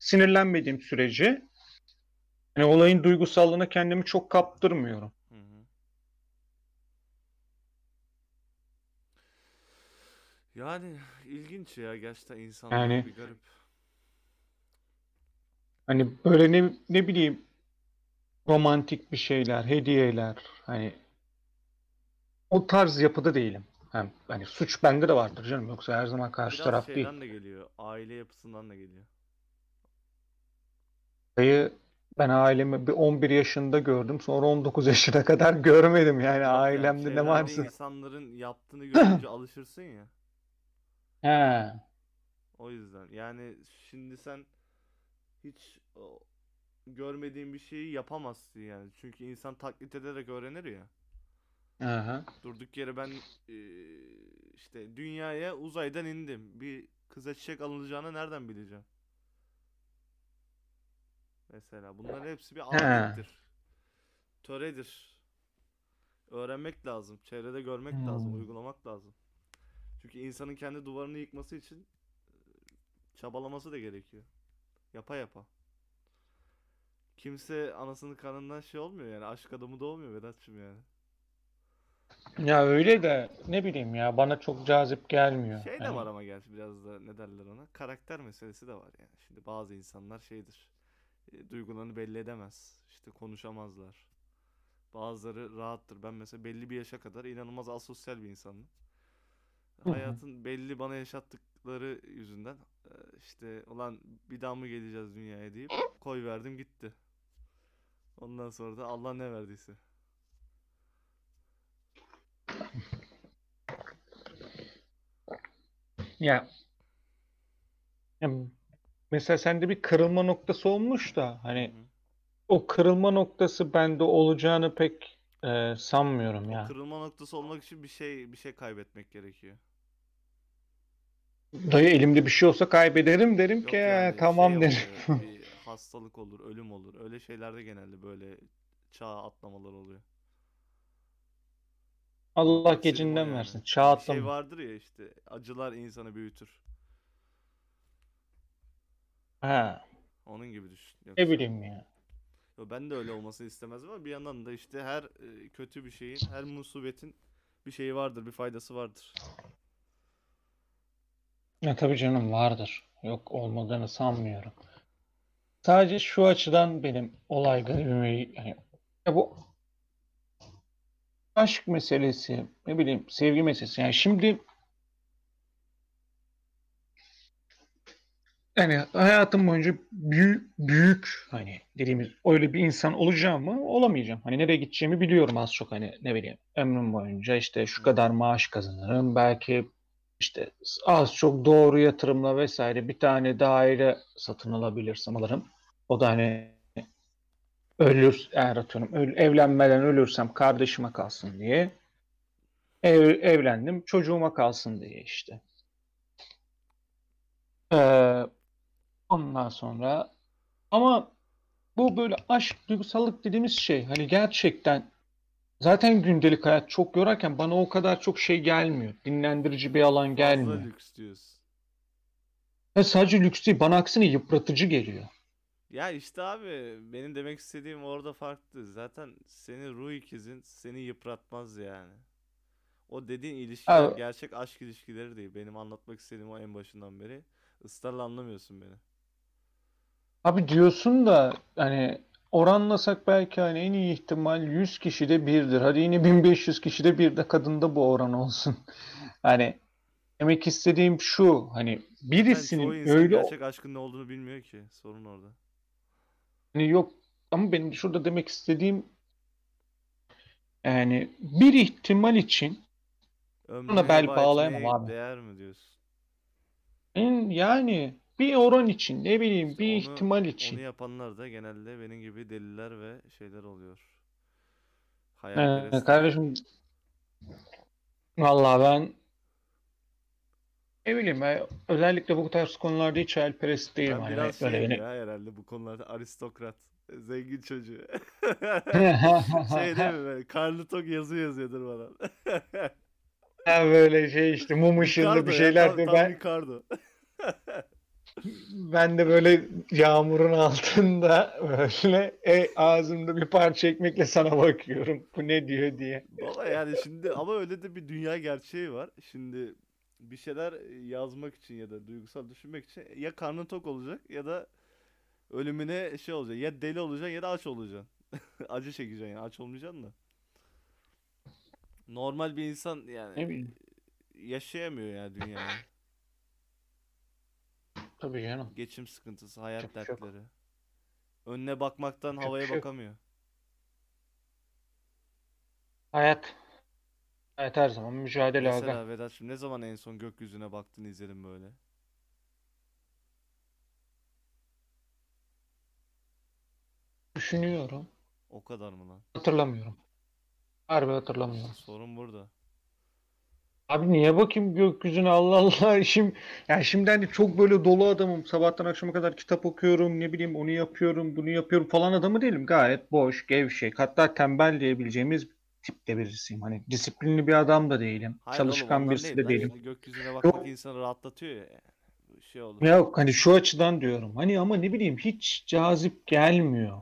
sinirlenmediğim sürece hani olayın duygusallığına kendimi çok kaptırmıyorum. Hı hı. Yani ilginç ya gerçekten insanlar Yani bir garip. hani böyle ne ne bileyim romantik bir şeyler, hediyeler hani o tarz yapıda değilim. Hem hani suç bende de vardır canım yoksa her zaman karşı Biraz taraf değil. şeyden de geliyor. Aile yapısından da geliyor. Dayı ben ailemi bir 11 yaşında gördüm. Sonra 19 yaşına kadar görmedim. Yani Yok ailemde ne çevrende varsa. insanların yaptığını görünce alışırsın ya. He. O yüzden yani şimdi sen hiç o, görmediğin bir şeyi yapamazsın yani. Çünkü insan taklit ederek öğrenir ya. Aha. Durduk yere ben eee, işte dünyaya uzaydan indim. Bir kıza çiçek alınacağını nereden bileceğim? Mesela bunların hepsi bir He. adettir. Töredir. Öğrenmek lazım. Çevrede görmek lazım. Hmm. Uygulamak lazım. Çünkü insanın kendi duvarını yıkması için eee, çabalaması da gerekiyor. Yapa yapa. Kimse anasının karnından şey olmuyor yani. Aşk adamı da olmuyor Vedat'cığım yani. Ya öyle de ne bileyim ya bana çok cazip gelmiyor. Şey de Hani var ama gerçi biraz da ne derler ona? Karakter meselesi de var yani. Şimdi bazı insanlar şeydir. E, duygularını belli edemez. İşte konuşamazlar. Bazıları rahattır. Ben mesela belli bir yaşa kadar inanılmaz asosyal bir insandım. Hayatın belli bana yaşattık yaptıkları yüzünden e, işte ulan bir daha mı geleceğiz dünyaya deyip koy verdim gitti. Ondan sonra da Allah ne verdiyse. Ya, ya mesela sende bir kırılma noktası olmuş da hani hı. o kırılma noktası bende olacağını pek e, sanmıyorum O ya. kırılma noktası olmak için bir şey bir şey kaybetmek gerekiyor. Dayı elimde bir şey olsa kaybederim derim Yok ki yani "He, şey tamam derim. oluyor, bir hastalık olur, ölüm olur. Öyle şeylerde genelde böyle çağ atlamalar oluyor. Allah gecinden yani. versin. Çağ şey atlama. vardır ya işte acılar insanı büyütür. Ha, Onun gibi düşün. ne Yoksa bileyim ya. Yo, ben de öyle olmasını istemezdim ama bir yandan da işte her e, kötü bir şeyin, her musibetin bir şeyi vardır, bir faydası vardır. Ya tabii canım vardır. Yok olmadığını sanmıyorum. Sadece şu açıdan benim olay garibime yani ya bu aşk meselesi, ne bileyim sevgi meselesi. Yani şimdi yani hayatım boyunca büyük, büyük hani dediğimiz öyle bir insan olacağım mı? Olamayacağım. Hani nereye gideceğimi biliyorum az çok hani ne bileyim ömrüm boyunca işte şu kadar maaş kazanırım. Belki işte az çok doğru yatırımla vesaire bir tane daire satın alabilirsem alırım. O da hani ölür eğer atıyorum öl- evlenmeden ölürsem kardeşime kalsın diye. Ev, evlendim çocuğuma kalsın diye işte. Ee, ondan sonra ama bu böyle aşk, duygusallık dediğimiz şey hani gerçekten zaten gündelik hayat çok yorarken bana o kadar çok şey gelmiyor. Dinlendirici bir alan Fazla gelmiyor. lüks diyorsun. Ve sadece lüks değil, bana aksine yıpratıcı geliyor. Ya işte abi benim demek istediğim orada farklı. Zaten senin ruh ikizin seni yıpratmaz yani. O dediğin ilişkiler Abi, gerçek aşk ilişkileri değil. Benim anlatmak istediğim o en başından beri. Israrla anlamıyorsun beni. Abi diyorsun da hani oranlasak belki hani en iyi ihtimal 100 kişide birdir. Hadi yine 1500 kişide bir de kadında bu oran olsun. Hani demek istediğim şu hani birisinin insan öyle gerçek aşkın ne olduğunu bilmiyor ki. Sorun orada. hani yok ama benim şurada demek istediğim yani bir ihtimal için buna Ömrünü bel bağlayamam abi. değer mi diyorsun? En- Yani bir oran için ne bileyim bir onu ihtimal onu için. yapanlar da genelde benim gibi deliler ve şeyler oluyor. Ee, Hayalperestler. kardeşim vallahi ben ne bileyim ben özellikle bu tarz konularda hiç hayalperest değilim. Ben Hani biraz böyle şeyim beni ya herhalde bu konularda aristokrat, zengin çocuğu. Şey değil mi böyle karnı tok yazı yazıyordur bana. Ha böyle şey işte mum ışığında bir ya şeyler tam, de tam ben Ricardo. ben de böyle yağmurun altında böyle e, ağzımda bir parça ekmekle sana bakıyorum. Bu ne diyor diye. Baba yani şimdi ama öyle de bir dünya gerçeği var. Şimdi bir şeyler yazmak için ya da duygusal düşünmek için ya karnın tok olacak ya da ölümüne şey olacak. Ya deli olacaksın ya da aç olacaksın. Acı çekeceksin yani aç olmayacaksın da. Normal bir insan yani yaşayamıyor ya dünyayı. Tabii canım. Geçim sıkıntısı, hayat bir şey yok. dertleri. Önüne bakmaktan bir havaya şey yok. bakamıyor. Hayat. Hayat her zaman mücadele aga. Mesela Vedat'cığım ne zaman en son gökyüzüne baktın izledin böyle? Düşünüyorum. O kadar mı lan? Hatırlamıyorum. Harbi hatırlamıyorum. Sorun burada. Abi niye bakayım gökyüzüne? Allah Allah şimdi yani şimdi hani çok böyle dolu adamım. Sabahtan akşama kadar kitap okuyorum ne bileyim onu yapıyorum bunu yapıyorum falan adamı değilim. Gayet boş gevşek. Hatta tembel diyebileceğimiz tipte birisiyim. Hani disiplinli bir adam da değilim. Hayır oğlum çalışkan ondan birisi değil. de lan. değilim. gökyüzüne bakmak yok. insanı rahatlatıyor ya. yani. Şey olur. yok hani şu açıdan diyorum. Hani ama ne bileyim hiç cazip gelmiyor.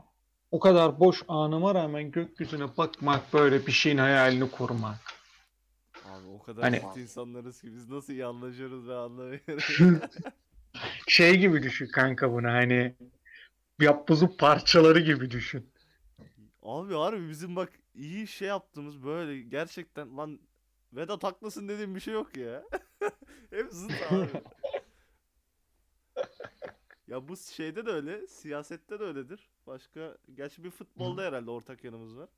O kadar boş anıma rağmen gökyüzüne bakmak böyle bir şeyin hayalini kurmak kadar hani insanlarız ki biz nasıl iyi anlaşıyoruz ve anlamıyoruz. şey gibi düşün kanka bunu hani yapbozu parçaları gibi düşün. Abi harbi bizim bak iyi şey yaptığımız böyle gerçekten lan Vedat haklısın dediğim bir şey yok ya. Hep zıt abi. Ya bu şeyde de öyle, siyasette de öyledir. Başka, gerçi bir futbolda herhalde ortak yanımız var.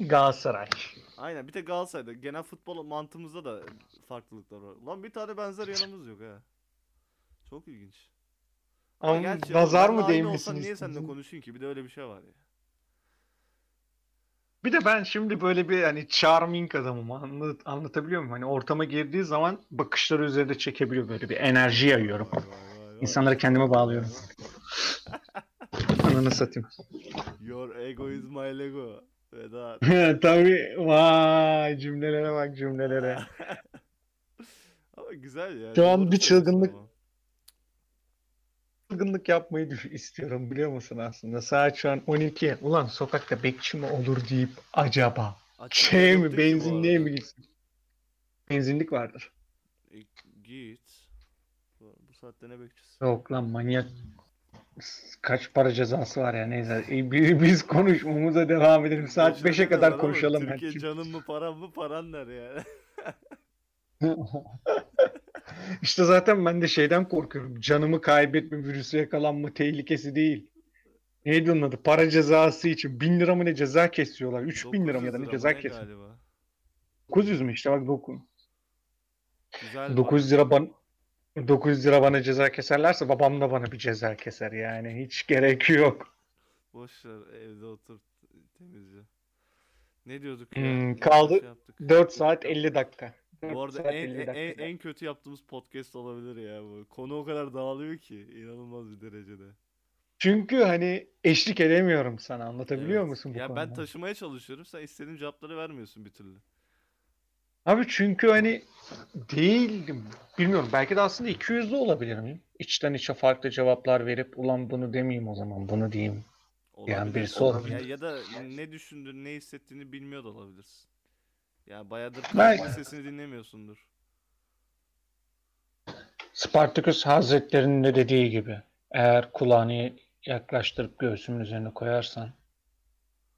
Galatasaray. Aynen bir tek Galatasaray'da genel futbol mantığımızda da farklılıklar var. Lan bir tane benzer yanımız yok ha. Çok ilginç. Ama Ama gerçi nazar oğlum, mı aynı olsan niye seninle konuşayım ki? Bir de öyle bir şey var ya. Bir de ben şimdi böyle bir hani charming adamım. Anlat, anlatabiliyor muyum? Hani ortama girdiği zaman bakışları üzerinde çekebiliyor böyle bir enerji yayıyorum. Vay vay vay. İnsanları kendime bağlıyorum. Ananı satayım. Your ego is my lego. Vedat. Tabii. Vay cümlelere bak cümlelere. Ama güzel ya. Şu an bir çılgınlık- ama. Çılgınlık yapmayı istiyorum biliyor musun aslında? Saat şu an 12. Ulan sokakta bekçi mi olur deyip acaba. Açık Şey mi benzinliğe mi gitsin? Benzinlik vardır. E, git. Bu, bu saatte ne bekçisi? Yok lan manyak. Kaç para cezası var ya neyse. E, bi- Biz konuşmamıza devam edelim. Saat Boşuna 5'e demiyorlar kadar ama konuşalım. ben Türkiye canın mı paran mı paran der yani. İşte zaten ben de şeyden korkuyorum. Canımı kaybetme, virüse yakalanma tehlikesi değil. Neydi onun adı? Para cezası için. 1000 lira mı ne ceza kesiyorlar? 3000 lira mı ya da 900 ne ceza mı ne kesiyor? galiba. 900 mü işte bak doku- Güzel 900 lira ban 900 lira bana ceza keserlerse babam da bana bir ceza keser yani. Hiç gerek yok. Boş ver evde otur temizce. Ne diyorduk ya? Hmm, kaldı şey yaptık. 4 saat 50 dakika. Bu 4 arada en, 50 en, en kötü yaptığımız podcast olabilir ya bu. Konu o kadar dağılıyor ki inanılmaz bir derecede. Çünkü hani eşlik edemiyorum sana. Anlatabiliyor Evet. musun bu Ya ben konuda? taşımaya çalışıyorum. Sen istediğim cevapları vermiyorsun bir türlü. Abi çünkü hani değildim. Bilmiyorum. Belki de aslında 200'lü olabilir miyim? İçten içe farklı cevaplar verip ulan bunu demeyeyim o zaman bunu diyeyim. Olabilir. birisi olabilir. Ya, ya da ne düşündüğünü, ne hissettiğini bilmiyor da olabilirsin. Ya bayağıdır Belki. sesini dinlemiyorsundur. Spartacus Hazretleri'nin de dediği gibi eğer kulağını yaklaştırıp göğsümün üzerine koyarsan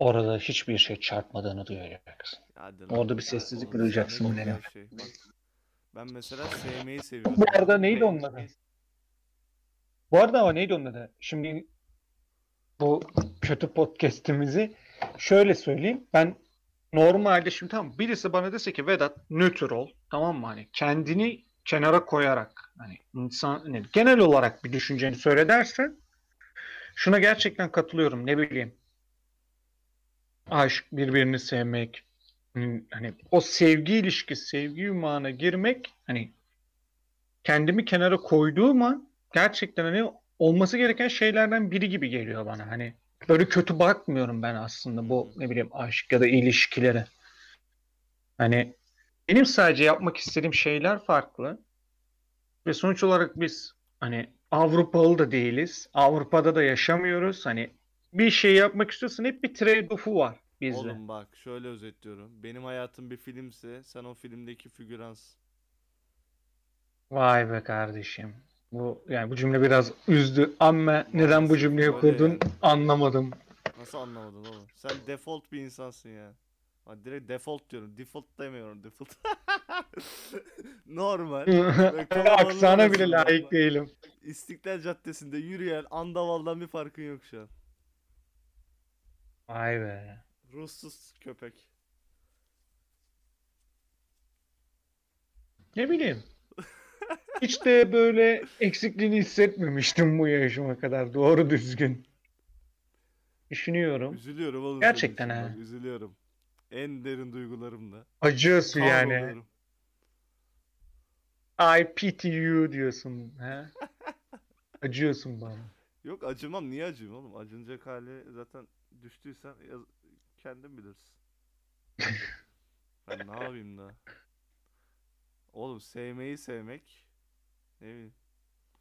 orada hiçbir şey çarpmadığını duyacaksın. Hadi lan. Orada bir sessizlik oğlum, duyacaksın ne bu güzel benim. şey. Bak, ben mesela sevmeyi seviyorum. Bu arada neydi onun adı? Bu arada ama neydi onun adı? Şimdi bu kötü podcast'imizi şöyle söyleyeyim. Ben normalde şimdi tamam birisi bana dese ki Vedat nötr ol tamam mı? Hani kendini kenara koyarak hani insan hani genel olarak bir düşünceni söyle dersen şuna gerçekten katılıyorum. Ne bileyim aşk, birbirini sevmek hani o sevgi ilişkisi, sevgi yumağına girmek hani kendimi kenara koyduğum an gerçekten hani olması gereken şeylerden biri gibi geliyor bana. Hani böyle kötü bakmıyorum ben aslında bu ne bileyim aşk ya da ilişkilere. Hani benim sadece yapmak istediğim şeyler farklı. Ve sonuç olarak biz hani Avrupalı da değiliz. Avrupa'da da yaşamıyoruz. Hani bir şey yapmak istiyorsan hep bir trade-off'u var bizde. Oğlum bak şöyle özetliyorum. Benim hayatım bir filmse sen o filmdeki figüransın. Vay be kardeşim. Bu yani bu cümle biraz üzdü ama neden bu cümleyi Öyle kurdun yani. anlamadım. Nasıl anlamadın oğlum? Sen default bir insansın ya. Bak direkt default diyorum. Default demiyorum. Default. Normal. kalabalığın Aksana bile arasında layık değilim. İstiklal Caddesi'nde yürüyen andavaldan bir farkın yok şu an. Vay be. Ruhsuz köpek. Ne bileyim. Hiç de böyle eksikliğini hissetmemiştim bu yaşıma kadar. Doğru düzgün. Düşünüyorum. Üzülüyorum oğlum. senin Gerçekten için ha. bak, üzülüyorum. En derin duygularımla. Acıyorsun yani. Kahroluyorum. I pity you diyorsun. He? Acıyorsun bana. Yok acımam. Niye acıyım oğlum? Acınacak hali zaten düştüysen yaz- kendin bilirsin. Ben ne yapayım da? Oğlum sevmeyi sevmek ne bileyim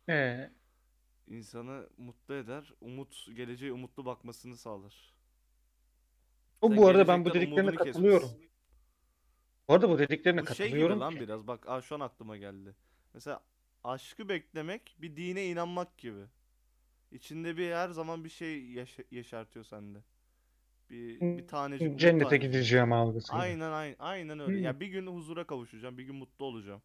Ee, insanı mutlu eder. Umut geleceğe umutlu bakmasını sağlar. o Sen bu arada ben bu gelecekten dediklerine umudunu katılıyorum. Bu arada bu dediklerine Bu şey gibi katılıyorum lan ki. biraz. Bak aa, şu an aklıma geldi. Mesela aşkı beklemek bir dine inanmak gibi. İçinde bir her zaman bir şey yaşa- yeşertiyor sende. Bir bir tanecik umut Cennete tanecik. gideceğim algısı. Aynen aynen aynen öyle. Hmm. Ya bir gün huzura kavuşacağım, bir gün mutlu olacağım.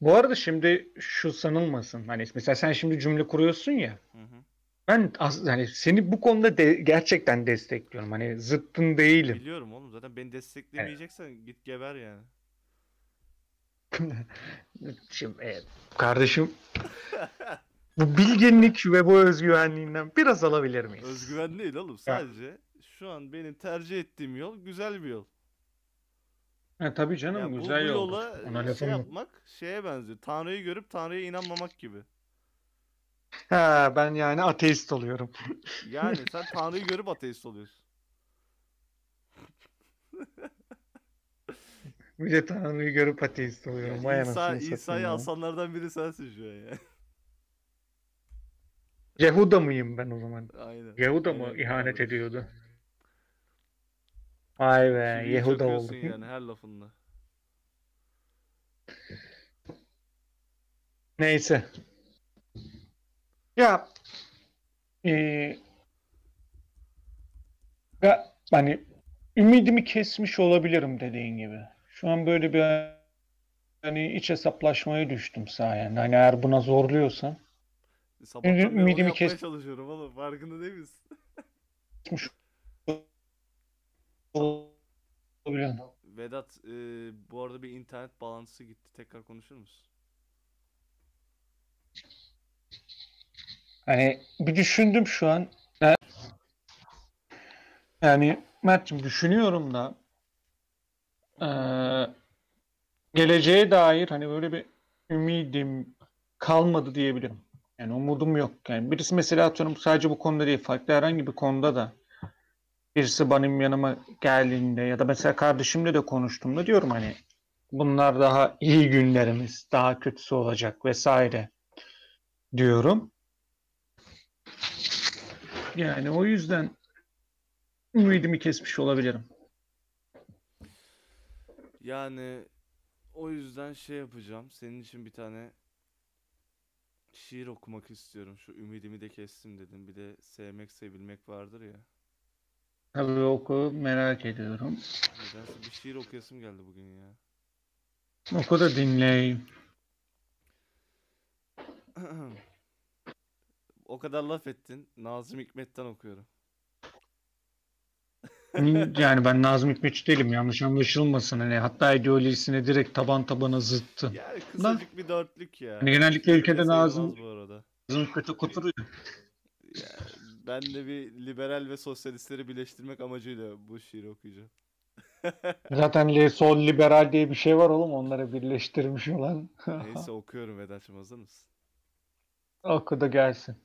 Bu arada şimdi şu sanılmasın. Hani mesela sen şimdi cümle kuruyorsun ya. Hı hı. Ben as hani seni bu konuda de gerçekten destekliyorum. Hani zıttın değilim. Biliyorum oğlum zaten beni desteklemeyeceksen git geber yani. Şimdi evet, kardeşim bu bilginlik ve bu özgüvenliğinden biraz alabilir miyiz? Özgüven değil oğlum. Sadece şu an benim tercih ettiğim yol güzel bir yol. Ha, tabii canım Ya bu, güzel bu yol. yola Ona şey lafım yok. yapmak şeye benziyor. Tanrı'yı görüp Tanrı'ya inanmamak gibi. Ha, ben yani ateist oluyorum. Yani sen Tanrı'yı görüp ateist oluyorsun. Bir de Tanrı'yı görüp ateist oluyorum. Vay İsa, anasını İsa'yı ya. asanlardan biri sensin şu an ya. Yehuda mıyım ben o zaman? Aynen. Yehuda mı Aynen, ihanet abi. ediyordu? Vay be, Çiviyi Yehuda oldu. yani her lafında. Neyse. Ya eee, ya hani ümidimi kesmiş olabilirim dediğin gibi. Şu an böyle bir hani iç hesaplaşmaya düştüm sayende. Hani eğer buna zorluyorsan Sabahtan beri onu ümidimi yapmaya kes- çalışıyorum oğlum. Farkında değil misin? Vedat, e, bu arada bir internet bağlantısı gitti. Tekrar konuşur musun? Hani bir düşündüm şu an. Ya- Yani Mert'ciğim düşünüyorum da eee, geleceğe dair hani böyle bir ümidim kalmadı diyebilirim. Yani umudum yok. Yani birisi mesela atıyorum sadece bu konuda değil farklı herhangi bir konuda da birisi benim yanıma geldiğinde ya da mesela kardeşimle de konuştuğumda diyorum hani bunlar daha iyi günlerimiz, daha kötüsü olacak vesaire diyorum. Yani o yüzden ümidimi kesmiş olabilirim. Yani o yüzden şey yapacağım. Senin için bir tane şiir okumak istiyorum. Şu ümidimi de kestim dedim. Bir de sevmek, sevilmek vardır ya. Tabii oku merak ediyorum. Nedense bir şiir okuyasım geldi bugün ya. Oku da dinleyeyim. O kadar laf ettin. Nazım Hikmet'ten okuyorum. Yani ben Nazım Hikmetçi değilim yanlış anlaşılmasın. Hani hatta ideolojisine direkt taban tabana zıttı. Yani kısacık bir dörtlük ya. Hani genellikle de ülkede Nazım bu arada. Nazım Hikmet okuturuyor. Ya, ben de bir liberal ve sosyalistleri birleştirmek amacıyla bu şiiri okuyacağım. Zaten sol liberal diye bir şey var oğlum onları birleştirmiş olan. Neyse okuyorum Vedat'cığım hazır mısın? Oku da gelsin.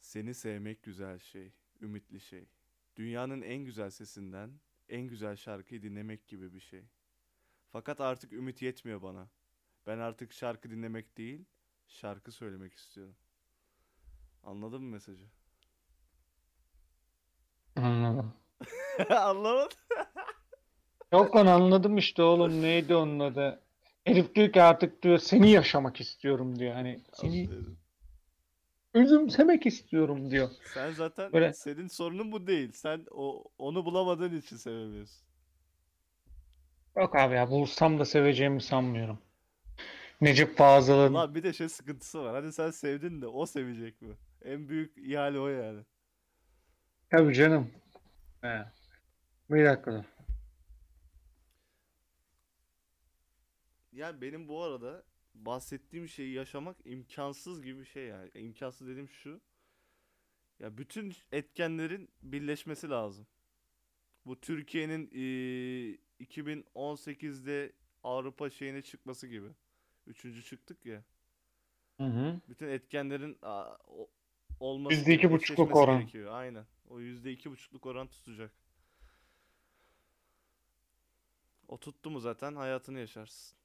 Seni sevmek güzel şey, ümitli şey. Dünyanın en güzel sesinden en güzel şarkıyı dinlemek gibi bir şey. Fakat artık ümit yetmiyor bana. Ben artık şarkı dinlemek değil, şarkı söylemek istiyorum. Anladın mı mesajı? Anladım. Anlamadın? Yok lan anladım işte oğlum neydi onun adı. Herif diyor ki artık diyor seni yaşamak istiyorum diyor. Hani seni Aferin. Özümsemek istiyorum diyor. Sen zaten Böyle- senin sorunun bu değil. Sen o onu bulamadığın için sevemiyorsun. Yok abi ya bulsam da seveceğimi sanmıyorum. Necip Fazıl'ın Lan bir de şey sıkıntısı var. Hadi sen sevdin de o sevecek mi? En büyük ihale o yani. tabii canım. He. Bir dakika. Yani benim bu arada bahsettiğim şeyi yaşamak imkansız gibi bir şey yani. İmkansız dediğim şu. Ya bütün etkenlerin birleşmesi lazım. Bu Türkiye'nin eee, 2018'de Avrupa şeyine çıkması gibi. Üçüncü çıktık ya. Hı hı. Bütün etkenlerin aa, o- olması Yüzde iki buçukluk oran. gerekiyor. Aynen. O yüzde iki buçukluk oran tutacak. O tuttu mu zaten hayatını yaşarsın.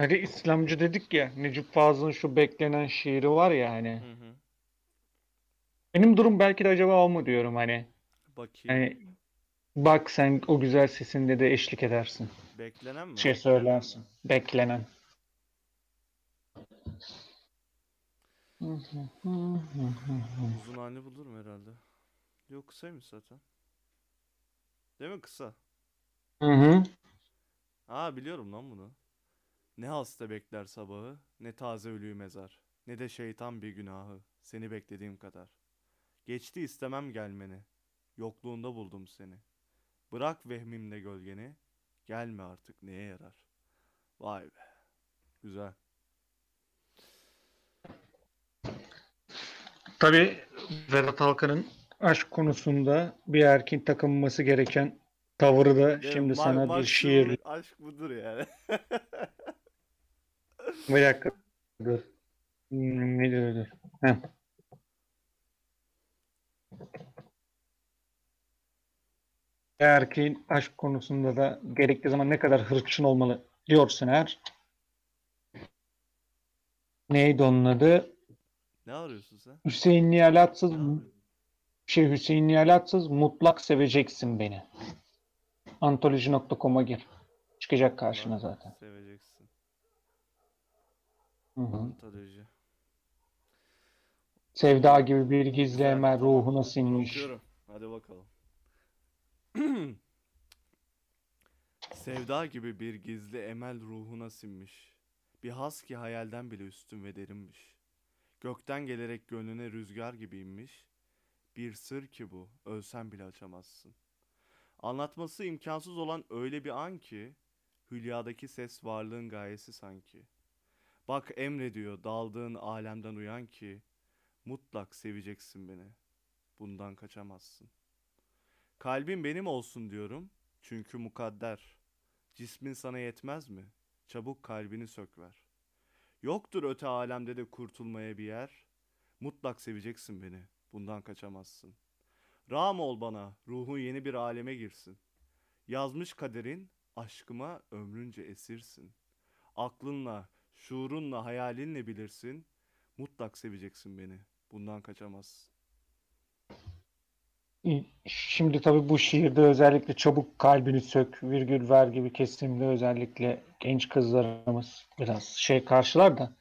Hani İslamcı dedik ya Necip Fazıl'ın şu beklenen şiiri var ya hani. Hı hı. Benim durum belki de acaba o mu diyorum hani. Bakayım. Hani bak sen o güzel sesinde de eşlik edersin. Beklenen mi? Şey söylersin. Beklenen. Uzun halini bulurum herhalde. Yok kısaymış zaten. Değil mi kısa? Hı hı. Aa biliyorum lan bunu. Ne hasta bekler sabahı, ne taze ölüyü mezar, ne de şeytan bir günahı, seni beklediğim kadar. Geçti istemem gelmeni, yokluğunda buldum seni. Bırak vehmimde gölgeni, gelme artık neye yarar. Vay be, güzel. Tabii Vedat Alkan'ın aşk konusunda bir erkeğin takınması gereken tavırı da şimdi Ma- sana bir şiirle. Aşk budur yani. Bir dakika. Dur. Hmm, Ne diyor dur. Heh. Erkeğin aşk konusunda da gerektiği zaman ne kadar hırçın olmalı diyorsun eğer. Neydi onun adı? Ne arıyorsun sen? Hüseyin Nihalatsız şey Hüseyin Nihalatsız mutlak seveceksin beni. Antoloji.com'a gir. Çıkacak karşına Bak, zaten. Seveceksin. Hı hı. Antoloji. Sevda gibi bir gizli Güzel, emel ruhuna sinmiş. Okuyorum. Hadi bakalım. Sevda gibi bir gizli emel ruhuna sinmiş. Bir has ki hayalden bile üstün ve derinmiş. Gökten gelerek gönlüne rüzgar gibi inmiş. Bir sır ki bu, ölsen bile açamazsın. Anlatması imkansız olan öyle bir an ki, hülyadaki ses varlığın gayesi sanki. Bak emrediyor daldığın alemden uyan ki, mutlak seveceksin beni. Bundan kaçamazsın. Kalbin benim olsun diyorum, çünkü mukadder. Cismin sana yetmez mi? Çabuk kalbini sök ver. Yoktur öte alemde de kurtulmaya bir yer. Mutlak seveceksin beni. Bundan kaçamazsın. Ram ol bana, ruhun yeni bir aleme girsin. Yazmış kaderin, aşkıma ömrünce esirsin. Aklınla, şuurunla, hayalinle bilirsin. Mutlak seveceksin beni. Bundan kaçamazsın. Şimdi tabii bu şiirde özellikle çabuk kalbini sök, virgül ver gibi kesimde özellikle genç kızlarımız biraz şey karşılar da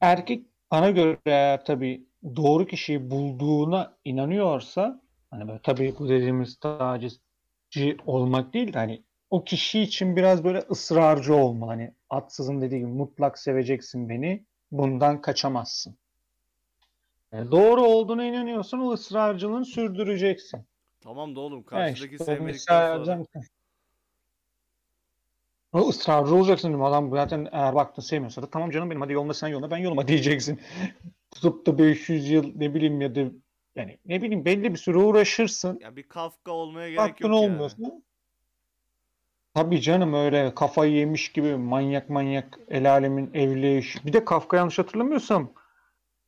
erkek bana göre eğer tabii doğru kişiyi bulduğuna inanıyorsa hani böyle tabii bu dediğimiz tacizci olmak değil de hani o kişi için biraz böyle ısrarcı olmalı. Hani atsızın dediği gibi mutlak seveceksin beni, bundan kaçamazsın. Yani doğru olduğuna inanıyorsan o ısrarcılığını sürdüreceksin. Tamam da oğlum Yani karşıdaki işte o sevmedikten sonra o ısrarcı olacaksın değil mi? Adam zaten eğer baktın sevmiyorsa da tamam canım benim hadi yoluna sen yoluna ben yoluma diyeceksin. Tutup da 500 yıl ne bileyim ya da yani ne bileyim belli bir süre uğraşırsın. ya bir Kafka olmaya gerek Baktın yok yani. Tabii canım öyle kafayı yemiş gibi manyak manyak el alemin evli. Bir de Kafka yanlış hatırlamıyorsam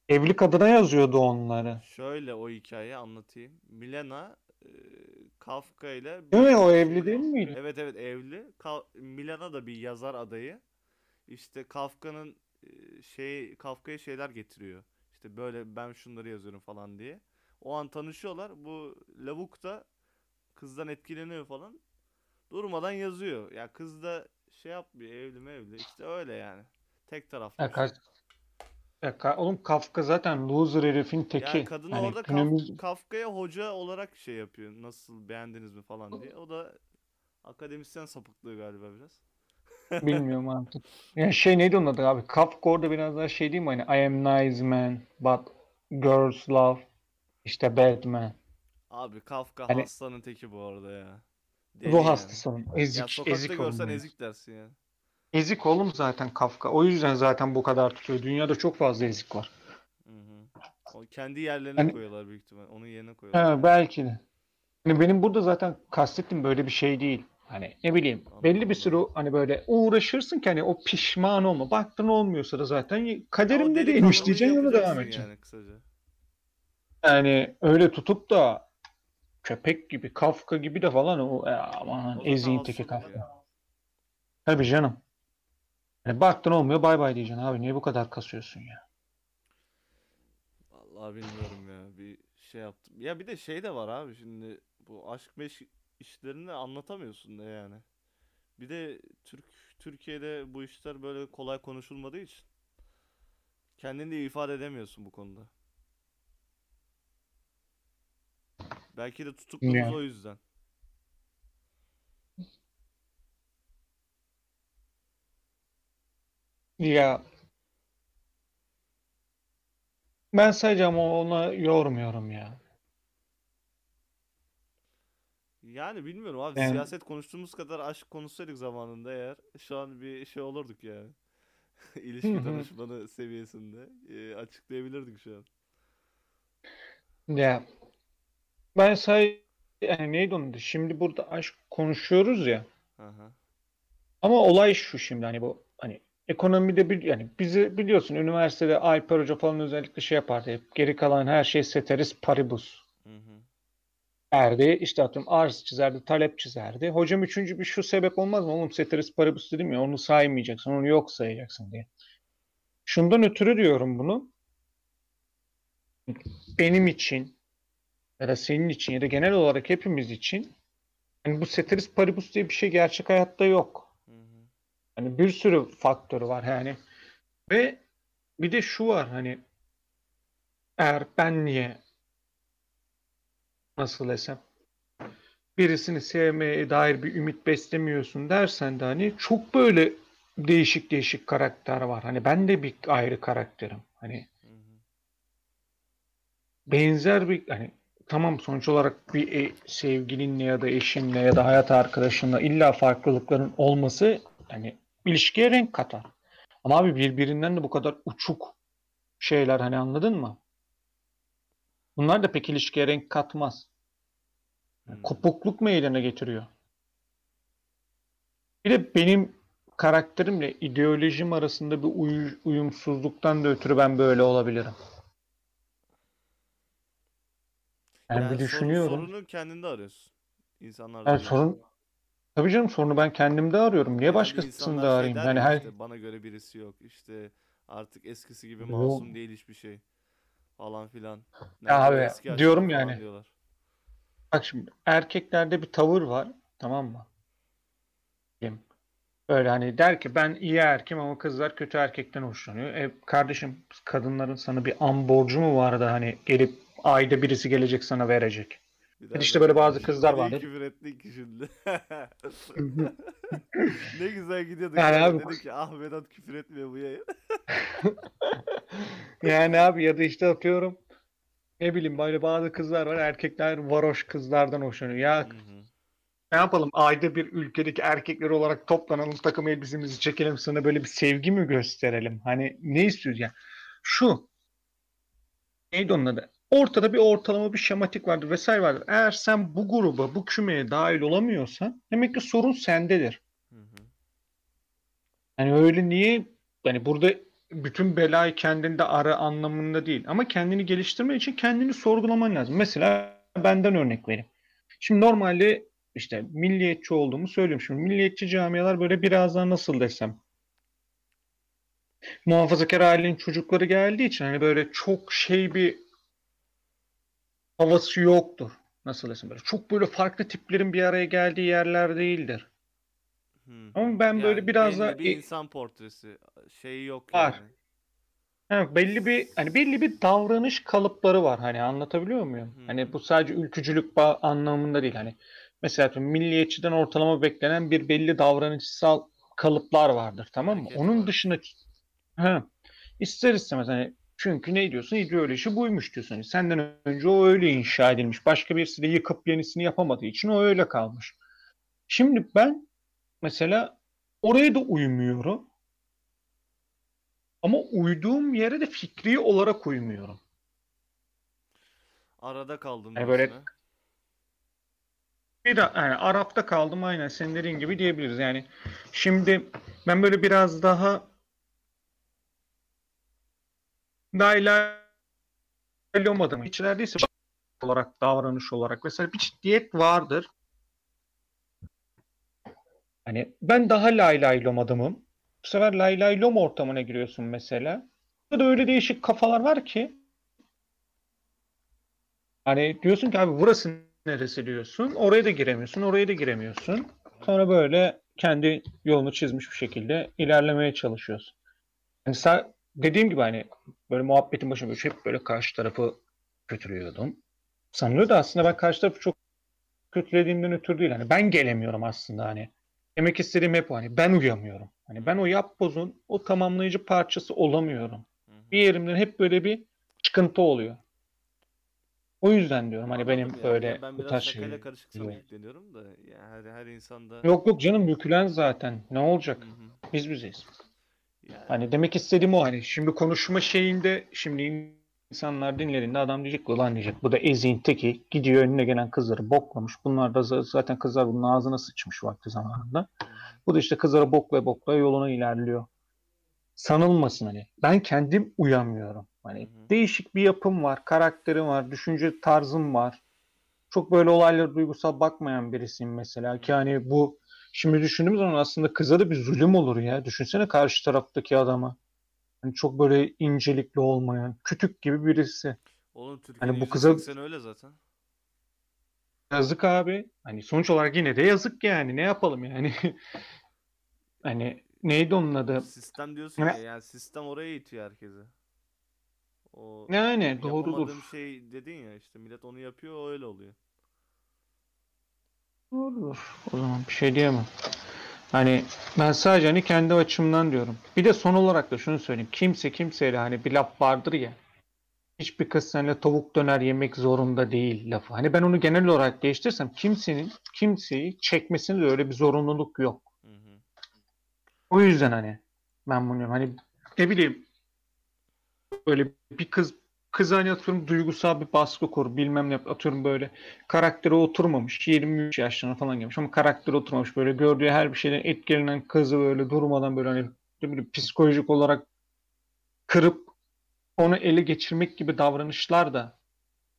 evli kadına yazıyordu onları. Şöyle o hikayeyi anlatayım. Milena e, Kafka ile Değil mi? O evli değil miydi? Evet evet evli. Ka- Milena da bir yazar adayı. İşte Kafka'nın e, şey Kafka'ya şeyler getiriyor. İşte böyle ben şunları yazıyorum falan diye. O an tanışıyorlar. Bu lavuk da kızdan etkileniyor falan. Durmadan yazıyor. Ya kız da şey yapmıyor evli mevli. İşte öyle yani. Tek taraflı. Ya bir şey. kaç- ya ka- oğlum Kafka zaten loser herifin teki. Yani kadın Hani orada Kaf- günümüz Kafka'ya hoca olarak şey yapıyor. Nasıl beğendiniz mi falan diye. O da akademisyen sapıklığı galiba biraz. bilmiyorum artık. Ya şey neydi onun adı abi? Kafka orada biraz daha şey değil mi? Hani I am nice man but girls love işte bad man. Abi Kafka Hani- hastanın teki bu arada ya. Deli Ruh yani. hastası onun. Ya Ezik, sokakta ezik görsen ezik dersin ya. Ezik oğlum zaten Kafka. O yüzden zaten bu kadar tutuyor. Dünyada çok fazla ezik var. Hı hı. O kendi yerlerine Hani- koyuyorlar büyük ihtimal. Onun yerine koyuyorlar. He, belki de. Hani benim burada zaten kastettiğim böyle bir şey değil. Hani ne bileyim belli bir süre hani böyle uğraşırsın ki hani o pişman olma. Baktın olmuyorsa da zaten Ya kaderimde değilmiş diyeceksin yola devam edeceksin. Yani kısaca. Yani öyle tutup da köpek gibi, Kafka gibi de falan o ya aman eziğin teki Kafka. ya. Tabii canım. Yani baktın olmuyor bay bay diyeceksin abi niye bu kadar kasıyorsun ya? Vallahi bilmiyorum ya. Bir şey yaptım. Ya bir de şey de var abi şimdi bu aşk meşk işlerini anlatamıyorsun da yani. Bir de Türk Türkiye'de bu işler böyle kolay konuşulmadığı için kendini de ifade edemiyorsun bu konuda. Belki de Bilmiyorum. o yüzden. Ya ben sadece ama ona yormuyorum ya. Yani bilmiyorum abi Yani siyaset konuştuğumuz kadar aşk konuşsaydık zamanında eğer şu an bir şey olurduk yani. hı İlişki hı. danışmanı seviyesinde e, açıklayabilirdik şu an. Ya ben sadece yani neydi onun adı? Şimdi burada aşk konuşuyoruz ya. Aha. Ama olay şu şimdi hani bu hani ekonomide bir yani bizi biliyorsun üniversitede Alper Hoca falan özellikle şey yapardı hep geri kalan her şey ceteris paribus Hı hı. derdi işte atıyorum arz çizerdi talep çizerdi hocam üçüncü bir şu sebep olmaz mı oğlum ceteris paribus dedim ya onu saymayacaksın onu yok sayacaksın diye şundan ötürü diyorum bunu benim için ya da senin için ya da genel olarak hepimiz için hani bu ceteris paribus diye bir şey gerçek hayatta yok hani bir sürü faktörü var yani ve bir de şu var hani eğer ben niye nasıl desem birisini sevmeye dair bir ümit beslemiyorsun dersen de hani çok böyle değişik değişik karakter var. Hani ben de bir ayrı karakterim. Hani Hı hı. benzer bir hani tamam sonuç olarak bir e- sevgilinle ya da eşinle ya da hayat arkadaşınla illa farklılıkların olması hani ilişkiye renk katar. Ama abi birbirinden de bu kadar uçuk şeyler hani anladın mı? Bunlar da pek ilişkiye renk katmaz. Hı. Kopukluk meydana getiriyor. Bir de benim karakterimle ideolojim arasında bir uyu- uyumsuzluktan da ötürü ben böyle olabilirim. Yani bir Yani sorun, düşünüyorum. sorunu kendinde arıyorsun. İnsanlarda Yani sorun tabii canım sorunu ben kendimde arıyorum. Niye Genelde başkasında insanlar şey arayayım? Yani ya her işte bana göre birisi yok. İşte artık eskisi gibi masum değil hiçbir şey falan filan. Ya abi diyorum yani. diyorlar. Bak şimdi erkeklerde bir tavır var, tamam mı? Böyle hani der ki ben iyi erkeğim ama kızlar kötü erkekten hoşlanıyor. E kardeşim kadınların sana bir an borcu mu var da hani gelip ayda birisi gelecek sana verecek. Bir işte böyle bazı kızlar vardır. küfür ettin ki şimdi? Ne güzel gidiyorduk Yani abi dedik ki ah Vedat küfür etmiyor bu yayın. yani abi ya da işte atıyorum ne bileyim böyle bazı kızlar var erkekler varoş kızlardan hoşlanıyor. Ya Hı hı. ne yapalım ayda bir ülkedeki erkekler olarak toplanalım takım elbisemizi çekelim sana böyle bir sevgi mi gösterelim? Hani ne istiyoruz ya? Şu neydi onun adı? Ortada bir ortalama bir şematik vardır vesaire vardır. Eğer sen bu gruba bu kümeye dahil olamıyorsan demek ki sorun sendedir. Hı hı. Yani öyle niye yani burada bütün belayı kendinde ara anlamında değil ama kendini geliştirme için kendini sorgulaman lazım. Mesela benden örnek vereyim. Şimdi normalde işte milliyetçi olduğumu söylüyorum. Şimdi milliyetçi camialar böyle biraz daha nasıl desem muhafazakar ailenin çocukları geldiği için hani böyle çok şey bir havası yoktur. Nasıl desem böyle çok böyle farklı tiplerin bir araya geldiği yerler değildir. Hı. Ama ben böyle Yani biraz daha belli bir e, insan portresi şeyi yok var. yani. Ha, belli bir hani belli bir davranış kalıpları var hani anlatabiliyor muyum? Hı Hani bu sadece ülkücülük anlamında değil hani mesela milliyetçiden ortalama beklenen bir belli davranışsal kalıplar vardır tamam mı? Hareket Onun var. dışında ha, ister istemez hani çünkü ne diyorsun? İdeoloji buymuş diyorsun. Hani senden önce o öyle inşa edilmiş. Başka birisi de yıkıp yenisini yapamadığı için o öyle kalmış. Şimdi ben mesela oraya da uymuyorum ama uyduğum yere de fikri olarak uymuyorum. Arada kaldım diyorsun böyle ha. bir yani Arap'ta kaldım aynen senin dediğin gibi diyebiliriz. Yani şimdi ben böyle biraz daha lay lay olmadım. İçerideyse olarak davranış olarak mesela bir ciddiyet vardır. Hani ben daha lay lay lom adamım. Bu sefer lay lay lom ortamına giriyorsun mesela. Burada da öyle değişik kafalar var ki hani diyorsun ki abi burası neresi diyorsun. Oraya da giremiyorsun, oraya da giremiyorsun. Sonra böyle kendi yolunu çizmiş bir şekilde ilerlemeye çalışıyorsun. Yani dediğim gibi hani böyle muhabbetin başında hep böyle karşı tarafı kötülüyordum. Sanılıyor da aslında ben karşı tarafı çok kötülediğimden ötürü değil. Hani ben gelemiyorum aslında hani. Demek istediğim hep o. Hani ben uyamıyorum. Hani ben o yapbozun o tamamlayıcı parçası olamıyorum. Hı hı. Bir yerimden hep böyle bir çıkıntı oluyor. O yüzden diyorum hani Anladım benim ya. böyle Ya ben bu tarz şeyler. karışık yükleniyorum da yani her, her insanda Yok yok canım yüklen zaten. Ne olacak? Hı hı. Biz bizeyiz. Yani Hani demek istediğim o hani şimdi konuşma şeyinde şimdi insanlar dinlediğinde adam diyecek ki ulan diyecek bu da eziğin teki gidiyor önüne gelen kızları boklamış. Bunlar da za- zaten kızlar bunun ağzına sıçmış vakti zamanında. Bu da işte kızları boklaya boklaya yoluna ilerliyor. Sanılmasın hani. Ben kendim uyamıyorum. Hani Hı hı. değişik bir yapım var, karakterim var, düşünce tarzım var. Çok böyle olaylara duygusal bakmayan birisiyim mesela ki hani bu şimdi düşündüğümüz zaman aslında kıza da bir zulüm olur ya. Düşünsene karşı taraftaki adama. Hani çok böyle incelikli olmayan, kütük gibi birisi. Oğlum Türkiye'nin Hani bu kıza %80 öyle zaten. yazık abi. Hani sonuç olarak yine de yazık yani. Ne yapalım yani? Hani neydi onun adı? Sistem diyorsun Ne- ya yani sistem oraya itiyor herkese. O Yani doğrudur. şey dedin ya işte millet onu yapıyor o öyle oluyor. Doğrudur. O zaman bir şey diyemem. Hani ben sadece hani kendi açımdan diyorum. Bir de son olarak da şunu söyleyeyim. Kimse kimseyle hani bir laf vardır ya. Hiçbir kız seninle tavuk döner yemek zorunda değil lafı. Hani ben onu genel olarak değiştirsem kimsenin kimseyi çekmesinde de öyle bir zorunluluk yok. Hı hı. O yüzden hani ben bunu. Hani ne bileyim böyle bir kız kız hani atıyorum duygusal bir baskı kur bilmem ne yap- atıyorum böyle karakteri oturmamış 23 yaşlarına falan gelmiş ama karakteri oturmamış böyle gördüğü her bir şeyden etkilenen kızı böyle durmadan böyle hani bileyim psikolojik olarak kırıp onu ele geçirmek gibi davranışlar da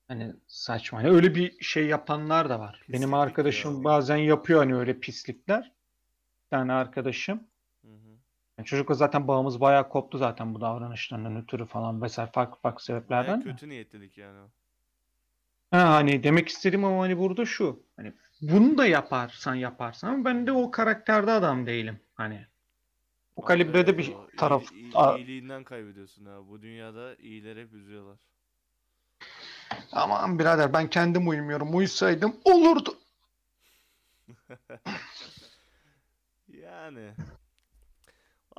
hani saçma. Hani öyle bir şey yapanlar da var. Benim Pisliklik ya arkadaşım o. bazen yapıyor hani öyle pislikler. Bir tane arkadaşım. Yani çocukla zaten bağımız bayağı koptu zaten bu davranışlarından ötürü falan vesaire farklı farklı sebeplerden de. kötü niyetlilik yani o. Ha, hani demek istediğim ama hani burada şu. Hani bunu da yaparsan yaparsan ama ben de o karakterde adam değilim. Hani o kalibrede bir o taraf. iyi- A- iyiliğinden kaybediyorsun ha. Bu dünyada iyileri hep üzüyorlar. Aman birader ben kendim uyumuyorum. Uysaydım olurdu. Yani.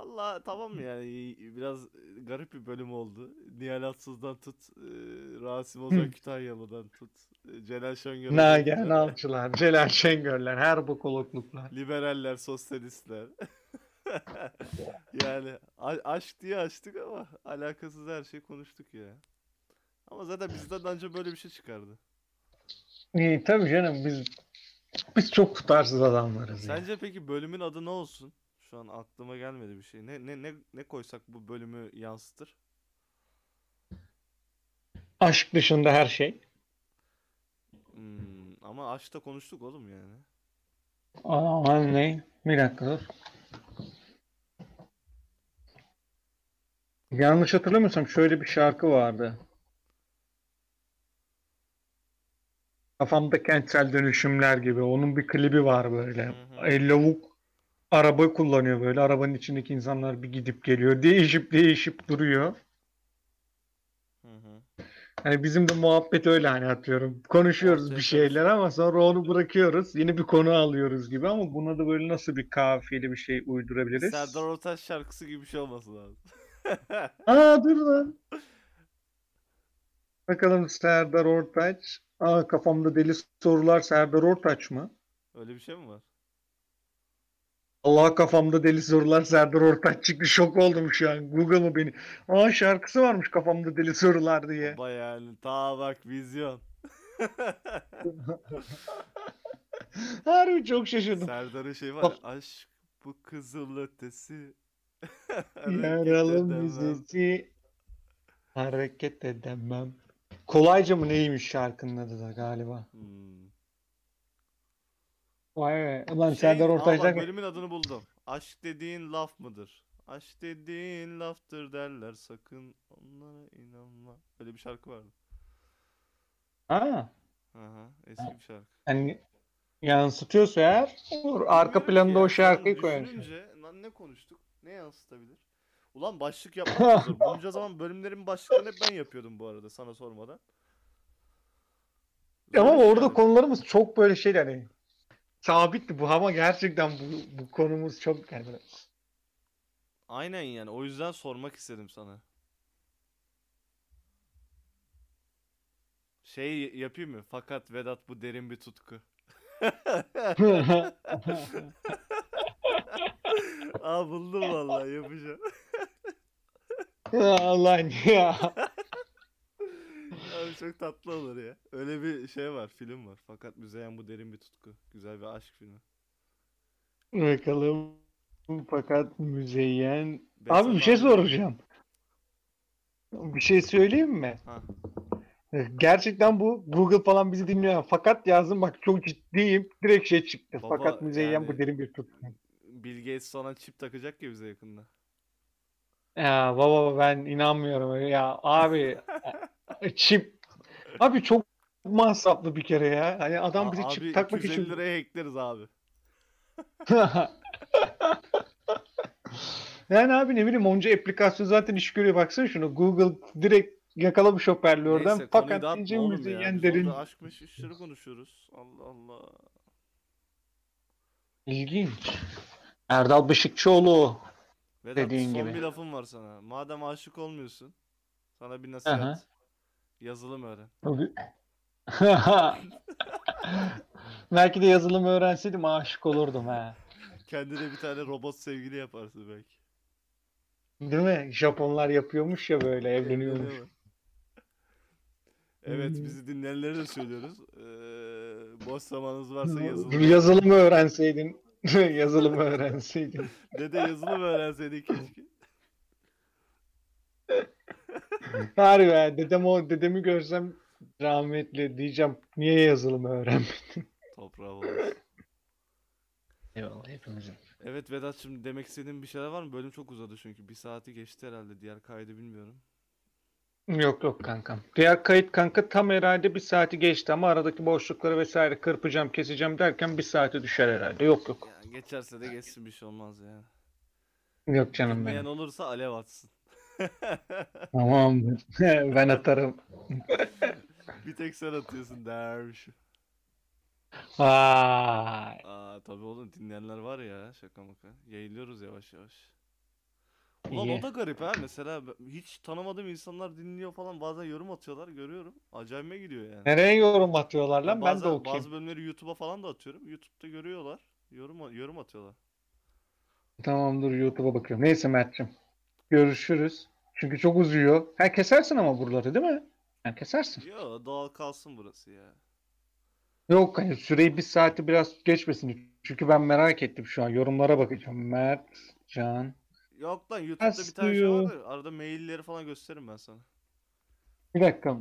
Valla tamam yani biraz garip bir bölüm oldu. Nihal Atsız'dan tut, e, Rasim Ozan Kütahyalı'dan tut, e, Celal Nagihan kadar, Alçılar, Celal Şengörler, her bokolokluklar. liberaller, sosyalistler. Yani aşk diye açtık ama alakasız her şey konuştuk ya. Ama zaten bizden önce böyle bir şey çıkardı. İyi tabii canım biz biz çok tutarsız adamlarız. Sence peki bölümün adı ne olsun? Şu an aklıma gelmedi bir şey. Ne ne ne ne koysak bu bölümü yansıtır? Aşk dışında her şey. Hmm, ama aşkta konuştuk oğlum yani. Aman ne? Bir dakika dur. Yanlış hatırlamıyorsam şöyle bir şarkı vardı. Kafamda kentsel dönüşümler gibi. Onun bir klibi var böyle. Hı hı. El lavuk araba kullanıyor böyle. Arabanın içindeki insanlar bir gidip geliyor. Değişip değişip duruyor. Hı hı. Hani bizim de muhabbet öyle hani atıyorum. Konuşuyoruz bir şeyler ama sonra onu bırakıyoruz. Yeni bir konu alıyoruz gibi ama buna da böyle nasıl bir kafiyeli bir şey uydurabiliriz? Serdar Ortaç şarkısı gibi bir şey olması lazım. Aa dur lan. Bakalım Serdar Ortaç. Aa kafamda deli sorular Serdar Ortaç mı? Öyle bir şey mi var? Allah kafamda deli sorular Serdar Ortaç çıktı. Şok oldum şu an. Google mı beni? Aa şarkısı varmış kafamda deli sorular diye. Baba yani ta bak vizyon. Harbi çok şaşırdım. Serdar'ın şey var ya, aşk bu kızıl ötesi. Yaralı müziği hareket edemem. Kolayca mı neymiş şarkının adı da galiba. Hmm. Vay be. Ulan Şey, Serdar aa Ortaç'tan bölümün adını buldum. Aşk dediğin laf mıdır? Aşk dediğin laftır derler sakın onlara inanma. Öyle bir şarkı vardı. Ha, Aha, eski bir şarkı. hani yansıtıyorsa eğer olur. Arka ya, o şarkıyı koyar. Düşününce lan ne konuştuk? Ne yansıtabilir? Ulan başlık yapmak zor. Bunca zaman bölümlerin başlıklarını hep ben yapıyordum bu arada sana sormadan. Zor Ama orada yani. konularımız çok böyle şey hani sabitti bu ama gerçekten bu, bu konumuz çok yani Aynen yani o yüzden sormak istedim sana. Şey yapayım mı? Fakat Vedat bu derin bir tutku. Aa buldum vallahi yapacağım. Allah ya. Abi çok tatlı olur ya. Öyle bir şey var, film var. Fakat Müzeyyen bu derin bir tutku. Güzel bir aşk filmi. Bakalım fakat müzeyyen. Ben Abi bir şey soracağım. Bir şey söyleyeyim mi? Ha. Gerçekten bu Google falan bizi dinliyor. Fakat yazdım bak çok ciddiyim. Direkt şey çıktı. Baba, Fakat müzeyyen yani- bu derin bir tutku. Bill Gates sana çip takacak ya bize yakında. Ya baba ben inanmıyorum ya abi çip abi çok masraflı bir kere ya. Hani adam bize çip takmak 250 için liraya hackleriz abi. Yani abi ne bileyim onca aplikasyon zaten iş görüyor. Baksana şunu Google direkt yakalamış hoparlörden. Neyse konuyu Fakat ince oğlum ya. müzeyyen Biz derin. aşk meşk işleri konuşuyoruz. Allah Allah. İlginç. Erdal Beşikçioğlu. Vedat Dediğin son gibi. bir lafım var sana. Madem aşık olmuyorsun, sana bir Aha. Yazılım öğren. Belki de yazılım öğrenseydim aşık olurdum ha. Kendine bir tane robot sevgili yaparsın belki. Değil mi? Japonlar yapıyormuş ya böyle evleniyormuş. Evleniyor mu? Evet bizi dinleyenlere de söylüyoruz. Ee, boş zamanınız varsa yazılım. Yazılımı öğrenseydin. Yazılımı öğrenseydin. Dede yazılım öğrenseydin keşke. Harbi ya dedem o dedemi görsem rahmetli diyeceğim niye yazılımı öğren? Toprağı olsun. Eyvallah hepimizin. Evet Vedat şimdi demek istediğin bir şeyler var mı? Bölüm çok uzadı çünkü. Bir saati geçti herhalde. Diğer kaydı bilmiyorum. Yok yok kankam. Diğer kayıt kanka tam herhalde bir saati geçti ama aradaki boşlukları vesaire kırpacağım keseceğim derken bir saate düşer herhalde. Yok yok. Ya geçerse de geçsin bir şey olmaz yani. Yok canım Bilmeyen benim. olursa alev atsın. Tamamdır. ben atarım. Bir tek sen atıyorsun derviş. Vay. Aa tabii oğlum dinleyenler var ya şaka maka. Yayılıyoruz yavaş yavaş. Ulan İyi. o da garip ha mesela hiç tanımadığım insanlar dinliyor falan bazen yorum atıyorlar görüyorum. Acayime gidiyor yani. Nereye yorum atıyorlar Ya lan? Ben de bazen okuyayım. bazı bölümleri YouTube'a falan da atıyorum. YouTube'da görüyorlar. Yorum yorum atıyorlar. Tamamdır YouTube'a bakıyorum. Neyse Mert'cim. Görüşürüz. Çünkü çok uzuyor. Ha kesersin ama buraları değil mi? Ha kesersin. Yo doğal kalsın burası ya. Yok hani süreyi bir saati biraz geçmesin. Çünkü ben merak ettim şu an. Yorumlara bakacağım. Mert, Can. Yok lan YouTube'da bir tane şey var da arada mailleri falan gösteririm ben sana. Bir dakika.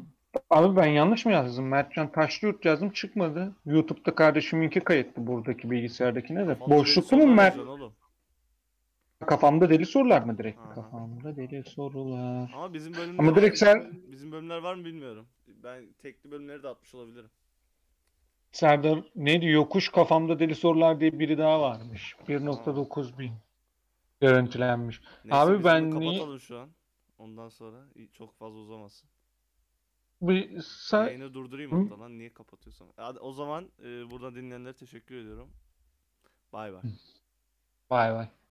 Abi ben yanlış mı yazdım? Mertcan Taşlıyurt yazdım çıkmadı. YouTube'da kardeşiminki kayıtlı buradaki bilgisayardakine de. Boşluklu mu Mert? oğlum. Kafamda deli sorular mı direkt? Aha. Kafamda deli sorular. Ama bizim bölümler Ama direkt sen- bizim bölümler var mı bilmiyorum. Ben tekli bölümleri de atmış olabilirim. Serdar neydi? Yokuş kafamda deli sorular diye biri daha varmış. 1.9 bin görüntülenmiş. Neyse Abi biz ben bunu niye- kapatalım şu an. Ondan sonra çok fazla uzamasın. Bir sa- Yayını durdurayım Hı? hatta lan niye kapatıyorsam. Hadi o zaman e, burada dinleyenlere teşekkür ediyorum. Bay bay. Vay vay.